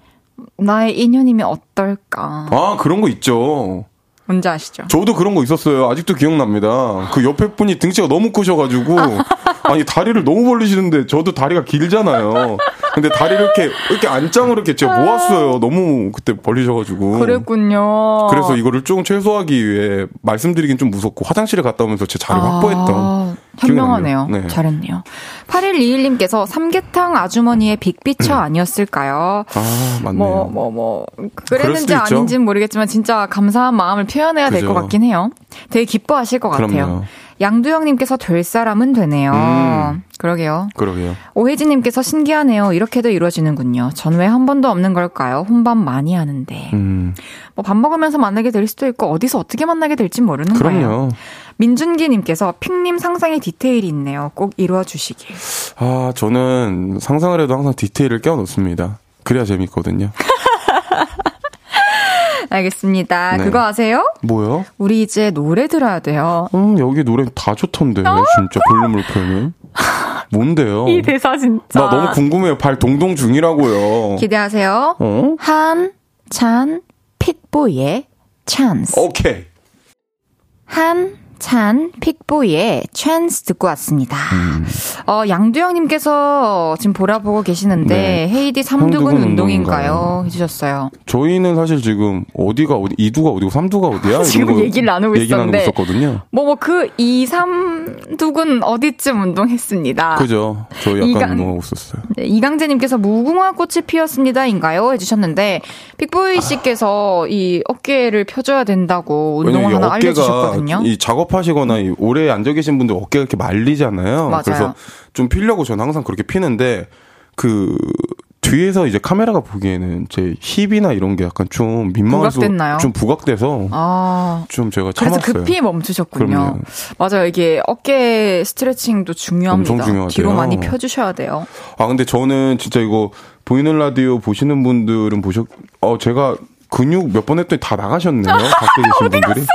나의 인연이면 어떨까? 아 그런 거 있죠. 뭔지 아시죠? 저도 그런 거 있었어요. 아직도 기억납니다. 그 옆에 분이 등치가 너무 크셔가지고 아니 다리를 너무 벌리시는데 저도 다리가 길잖아요. 근데 다리를 이렇게 이렇게 안짱으로 이렇게 제가 모았어요. 너무 그때 벌리셔가지고. 그랬군요. 그래서 이거를 조금 최소화하기 위해 말씀드리긴 좀 무섭고 화장실에 갔다 오면서 제 자리 확보했던 아, 기억이 현명하네요. 네. 잘했네요. 8121님께서 삼계탕 아주머니의 빅피처 아니었을까요? 아 맞네요. 뭐, 뭐, 뭐, 그럴 그랬는지. 아닌지는 모르겠지만 진짜 감사한 마음을 표현 해야 될. 것 같긴 해요. 되게 기뻐하실 것 같아요. 그럼요. 양두영님께서 될 사람은 되네요. 음. 그러게요. 그러게요. 오혜진님께서 신기하네요. 이렇게도 이루어지는군요. 전 왜 한 번도 없는 걸까요? 혼밥 많이 하는데. 음, 뭐밥 먹으면서 만나게 될 수도 있고 어디서 어떻게 만나게 될지 모르는 거예요. 그럼요. 민준기님께서 픽님 상상의 디테일이 있네요. 꼭 이루어 주시길. 아 저는 상상을 해도 항상 디테일을 껴놓습니다. 그래야 재밌거든요. 알겠습니다. 네. 그거 아세요? 뭐요? 우리 이제 노래 들어야 돼요. 음 여기 노래 다 좋던데 진짜 볼륨 높여는 뭔데요? 이 대사 진짜. 나 너무 궁금해요. 발 동동 중이라고요. 기대하세요. 어? 한, 찬, 픽보이의 찬스. 오케이. 한, 찬 픽보이의 찬스 듣고 왔습니다. 음. 어, 양두영님께서 지금 보라보고 계시는데 네. 헤이디 삼두근 운동인가요? 해주셨어요. 저희는 사실 지금 어디가 어디 이두가 어디고 삼두가 어디야? 지금 얘기를 나누고 얘기 있었는데 있었거든요. 뭐 뭐 그 이 삼두근 어디쯤 운동했습니다. 그죠. 저희 약간 이강, 운동하고 있었어요. 네, 이강재님께서 무궁화 꽃이 피었습니다인가요? 해주셨는데 픽보이 씨께서 아. 이 어깨를 펴줘야 된다고 운동을 하나 알려주셨거든요. 이 작업 작업하시거나 오래 앉아 계신 분들 어깨가 이렇게 말리잖아요. 맞아요. 그래서 좀 피려고 저는 항상 그렇게 피는데 그 뒤에서 이제 카메라가 보기에는 제 힙이나 이런 게 약간 좀 민망해서 부각됐나요? 좀 부각돼서 아, 좀 제가 참았어요. 그래서 급히 멈추셨군요. 그럼요. 맞아요. 이게 어깨 스트레칭도 중요합니다. 엄청 중요하대요. 뒤로 많이 펴 주셔야 돼요. 아 근데 저는 진짜 이거 보이는 라디오 보시는 분들은 보셨 어 제가 근육 몇 번 했더니 다 나가셨네요. 밖에 계신 분들이.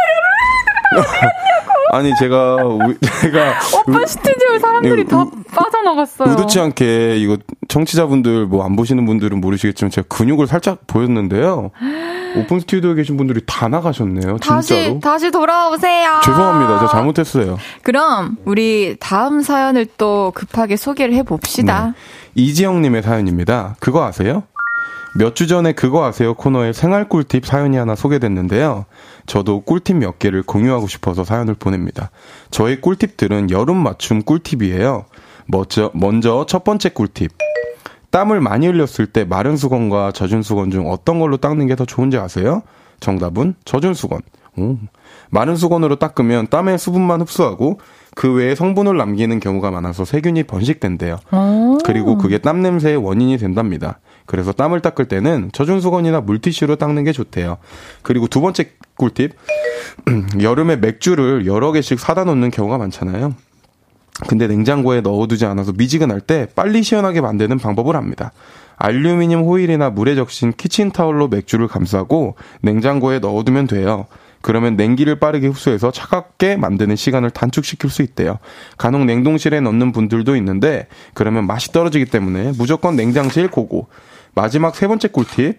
아니 제가 제가 오빠 스튜디오 사람들이 다 빠져나갔어요. 의도치 않게 이거 청취자분들 뭐 안 보시는 분들은 모르시겠지만 제가 근육을 살짝 보였는데요. 오픈 스튜디오에 계신 분들이 다 나가셨네요. 다시 진짜로. 다시 돌아오세요. 죄송합니다. 제가 잘못했어요. 그럼 우리 다음 사연을 또 급하게 소개를 해 봅시다. 네. 이지영님의 사연입니다. 그거 아세요? 몇 주 전에 그거 아세요 코너에 생활 꿀팁 사연이 하나 소개됐는데요. 저도 꿀팁 몇 개를 공유하고 싶어서 사연을 보냅니다. 저의 꿀팁들은 여름 맞춤 꿀팁이에요. 먼저, 먼저 첫 번째 꿀팁. 땀을 많이 흘렸을 때 마른 수건과 젖은 수건 중 어떤 걸로 닦는 게 더 좋은지 아세요? 정답은 젖은 수건. 오. 마른 수건으로 닦으면 땀의 수분만 흡수하고 그 외에 성분을 남기는 경우가 많아서 세균이 번식된대요. 그리고 그게 땀 냄새의 원인이 된답니다. 그래서 땀을 닦을 때는 젖은 수건이나 물티슈로 닦는 게 좋대요. 그리고 두 번째 꿀팁. 여름에 맥주를 여러 개씩 사다 놓는 경우가 많잖아요. 근데 냉장고에 넣어두지 않아서 미지근할 때 빨리 시원하게 만드는 방법을 합니다. 알루미늄 호일이나 물에 적신 키친타올로 맥주를 감싸고 냉장고에 넣어두면 돼요. 그러면 냉기를 빠르게 흡수해서 차갑게 만드는 시간을 단축시킬 수 있대요. 간혹 냉동실에 넣는 분들도 있는데 그러면 맛이 떨어지기 때문에 무조건 냉장실 고고. 마지막 세 번째 꿀팁.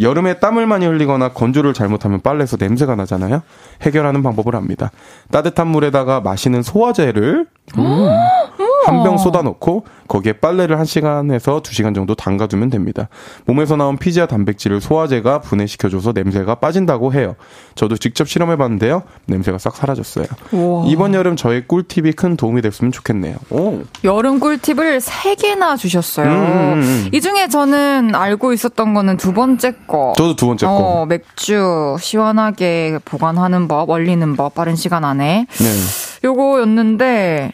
여름에 땀을 많이 흘리거나 건조를 잘못하면 빨래에서 냄새가 나잖아요. 해결하는 방법을 합니다. 따뜻한 물에다가 마시는 소화제를 음. 한 병 쏟아놓고 거기에 빨래를 1시간에서 2시간 정도 담가두면 됩니다. 몸에서 나온 피지와 단백질을 소화제가 분해시켜줘서 냄새가 빠진다고 해요. 저도 직접 실험해봤는데요. 냄새가 싹 사라졌어요. 우와. 이번 여름 저의 꿀팁이 큰 도움이 됐으면 좋겠네요. 오. 여름 꿀팁을 3개나 주셨어요. 음, 음, 음. 이 중에 저는 알고 있었던 거는 두 번째 거. 저도 두 번째 거. 어, 맥주 시원하게 보관하는 법, 얼리는 법, 빠른 시간 안에. 네. 요거였는데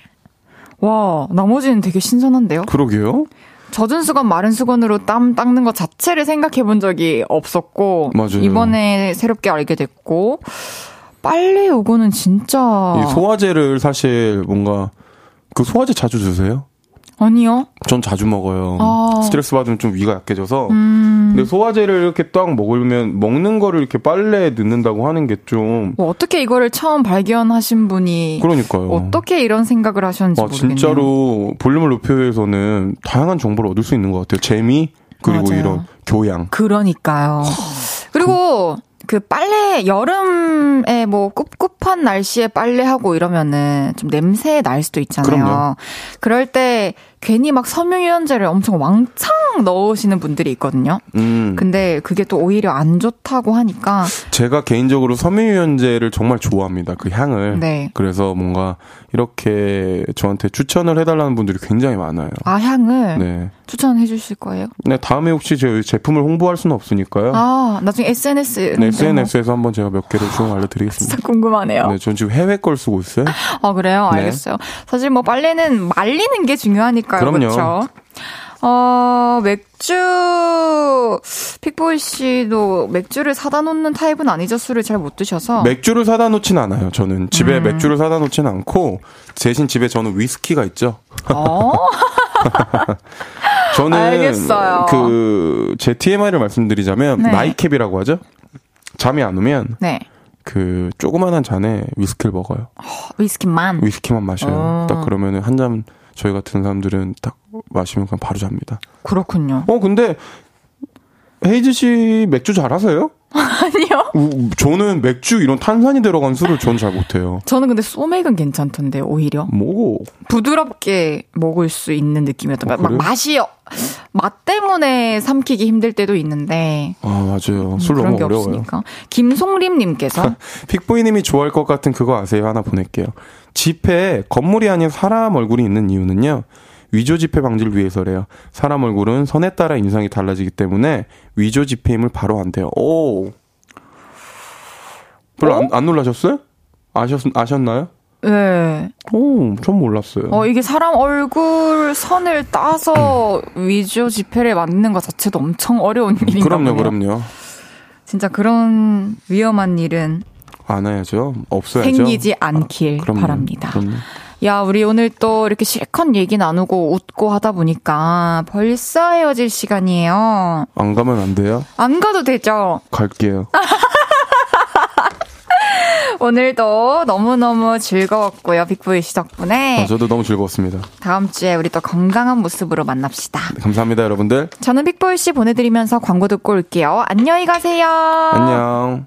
와, 나머지는 되게 신선한데요? 그러게요. 젖은 수건, 마른 수건으로 땀 닦는 것 자체를 생각해 본 적이 없었고, 맞아요. 이번에 새롭게 알게 됐고, 빨래 요거는 진짜. 이 소화제를 사실 뭔가, 그 소화제 자주 드세요? 아니요. 전 자주 먹어요. 아. 스트레스 받으면 좀 위가 약해져서. 음. 근데 소화제를 이렇게 딱 먹으면 먹는 거를 이렇게 빨래에 넣는다고 하는 게 좀. 뭐 어떻게 이거를 처음 발견하신 분이. 그러니까요. 어떻게 이런 생각을 하셨는지 아, 모르겠네요. 진짜로 볼륨을 높여서는 다양한 정보를 얻을 수 있는 것 같아요. 재미 그리고 맞아요. 이런 교양. 그러니까요. 그리고 그 빨래 여름에 뭐 꿉꿉한 날씨에 빨래하고 이러면은 좀 냄새 날 수도 있잖아요. 그럼요. 그럴 때 괜히 막 섬유유연제를 엄청 왕창 넣으시는 분들이 있거든요. 음. 근데 그게 또 오히려 안 좋다고 하니까 제가 개인적으로 섬유유연제를 정말 좋아합니다. 그 향을. 네. 그래서 뭔가 이렇게 저한테 추천을 해달라는 분들이 굉장히 많아요. 아 향을. 네. 추천해 주실 거예요? 네, 다음에 혹시 제 제품을 홍보할 수는 없으니까요. 아, 나중에 SNS. 네, SNS에서 한번 제가 몇 개를 좀 알려드리겠습니다. 진짜 궁금하네요. 네, 전 지금 해외 걸 쓰고 있어요. 아, 그래요? 네. 알겠어요. 사실 뭐 빨래는 말리는 게 중요하니까. 그러니까요. 그럼요. 그렇죠? 어, 맥주, 픽보이 씨도 맥주를 사다 놓는 타입은 아니죠? 술을 잘 못 드셔서. 맥주를 사다 놓진 않아요. 저는 집에 음. 맥주를 사다 놓진 않고, 대신 집에 저는 위스키가 있죠. 어? 저는 알겠어요. 그, 제 TMI를 말씀드리자면, 네. 나이캡이라고 하죠? 잠이 안 오면, 네. 그, 조그만한 잔에 위스키를 먹어요. 어, 위스키만? 위스키만 마셔요. 어. 딱 그러면은 한 잔, 저희 같은 사람들은 딱 마시면 그냥 바로 잡니다. 그렇군요. 어, 근데 헤이즈 씨 맥주 잘하세요? 아니요. 저는 맥주 이런 탄산이 들어간 술을 저는 잘 못해요. 저는 근데 소맥은 괜찮던데 오히려. 뭐 부드럽게 먹을 수 있는 느낌이었던 어, 막 맛이 맛 때문에 삼키기 힘들 때도 있는데. 아 맞아요. 술 음, 너무 어려워요. 없으니까. 김송림님께서 픽보이님이 좋아할 것 같은 그거 아세요? 하나 보낼게요. 집에 건물이 아닌 사람 얼굴이 있는 이유는요. 위조 지폐 방지를 위해서래요. 사람 얼굴은 선에 따라 인상이 달라지기 때문에 위조 지폐임을 바로 안돼요. 오. 별로 어? 안, 안 놀라셨어요? 아셨, 아셨나요? 네. 오, 전 몰랐어요. 어, 이게 사람 얼굴 선을 따서 위조 지폐를 만드는 것 자체도 엄청 어려운 일인가 그럼요, 보네요. 그럼요. 진짜 그런 위험한 일은 안 해야죠. 없어야죠. 생기지 않길 아, 그럼요, 바랍니다. 그럼요. 야, 우리 오늘 또 이렇게 실컷 얘기 나누고 웃고 하다 보니까 벌써 헤어질 시간이에요. 안 가면 안 돼요? 안 가도 되죠? 갈게요. 오늘도 너무너무 즐거웠고요. 빅보이 씨 덕분에. 아, 저도 너무 즐거웠습니다. 다음 주에 우리 또 건강한 모습으로 만납시다. 네, 감사합니다, 여러분들. 저는 빅보이 씨 보내드리면서 광고 듣고 올게요. 안녕히 가세요. 안녕.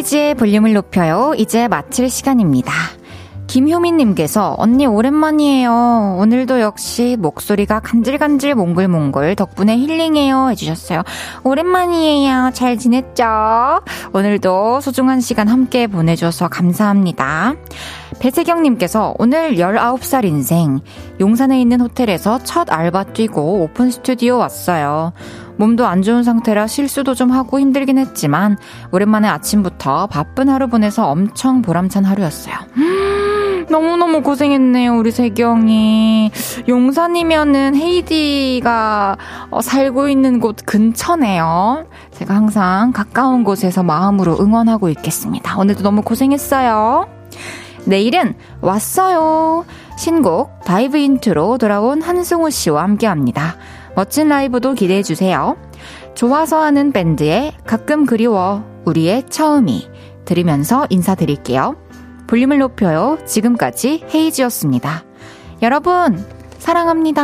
헤이지의 볼륨을 높여요. 이제 마칠 시간입니다. 김효민님께서 언니 오랜만이에요. 오늘도 역시 목소리가 간질간질 몽글몽글 덕분에 힐링해요 해주셨어요. 오랜만이에요. 잘 지냈죠? 오늘도 소중한 시간 함께 보내줘서 감사합니다. 배세경님께서 오늘 19살 인생 용산에 있는 호텔에서 첫 알바 뛰고 오픈 스튜디오 왔어요. 몸도 안 좋은 상태라 실수도 좀 하고 힘들긴 했지만 오랜만에 아침부터 바쁜 하루 보내서 엄청 보람찬 하루였어요. 너무너무 고생했네요, 우리 세경이. 용산이면은 헤이디가 어, 살고 있는 곳 근처네요. 제가 항상 가까운 곳에서 마음으로 응원하고 있겠습니다. 오늘도 너무 고생했어요. 내일은 왔어요. 신곡 Dive Into로 돌아온 한승우 씨와 함께 합니다. 멋진 라이브도 기대해 주세요. 좋아서 하는 밴드의 가끔 그리워 우리의 처음이 들으면서 인사드릴게요. 볼륨을 높여요. 지금까지 헤이지였습니다. 여러분, 사랑합니다.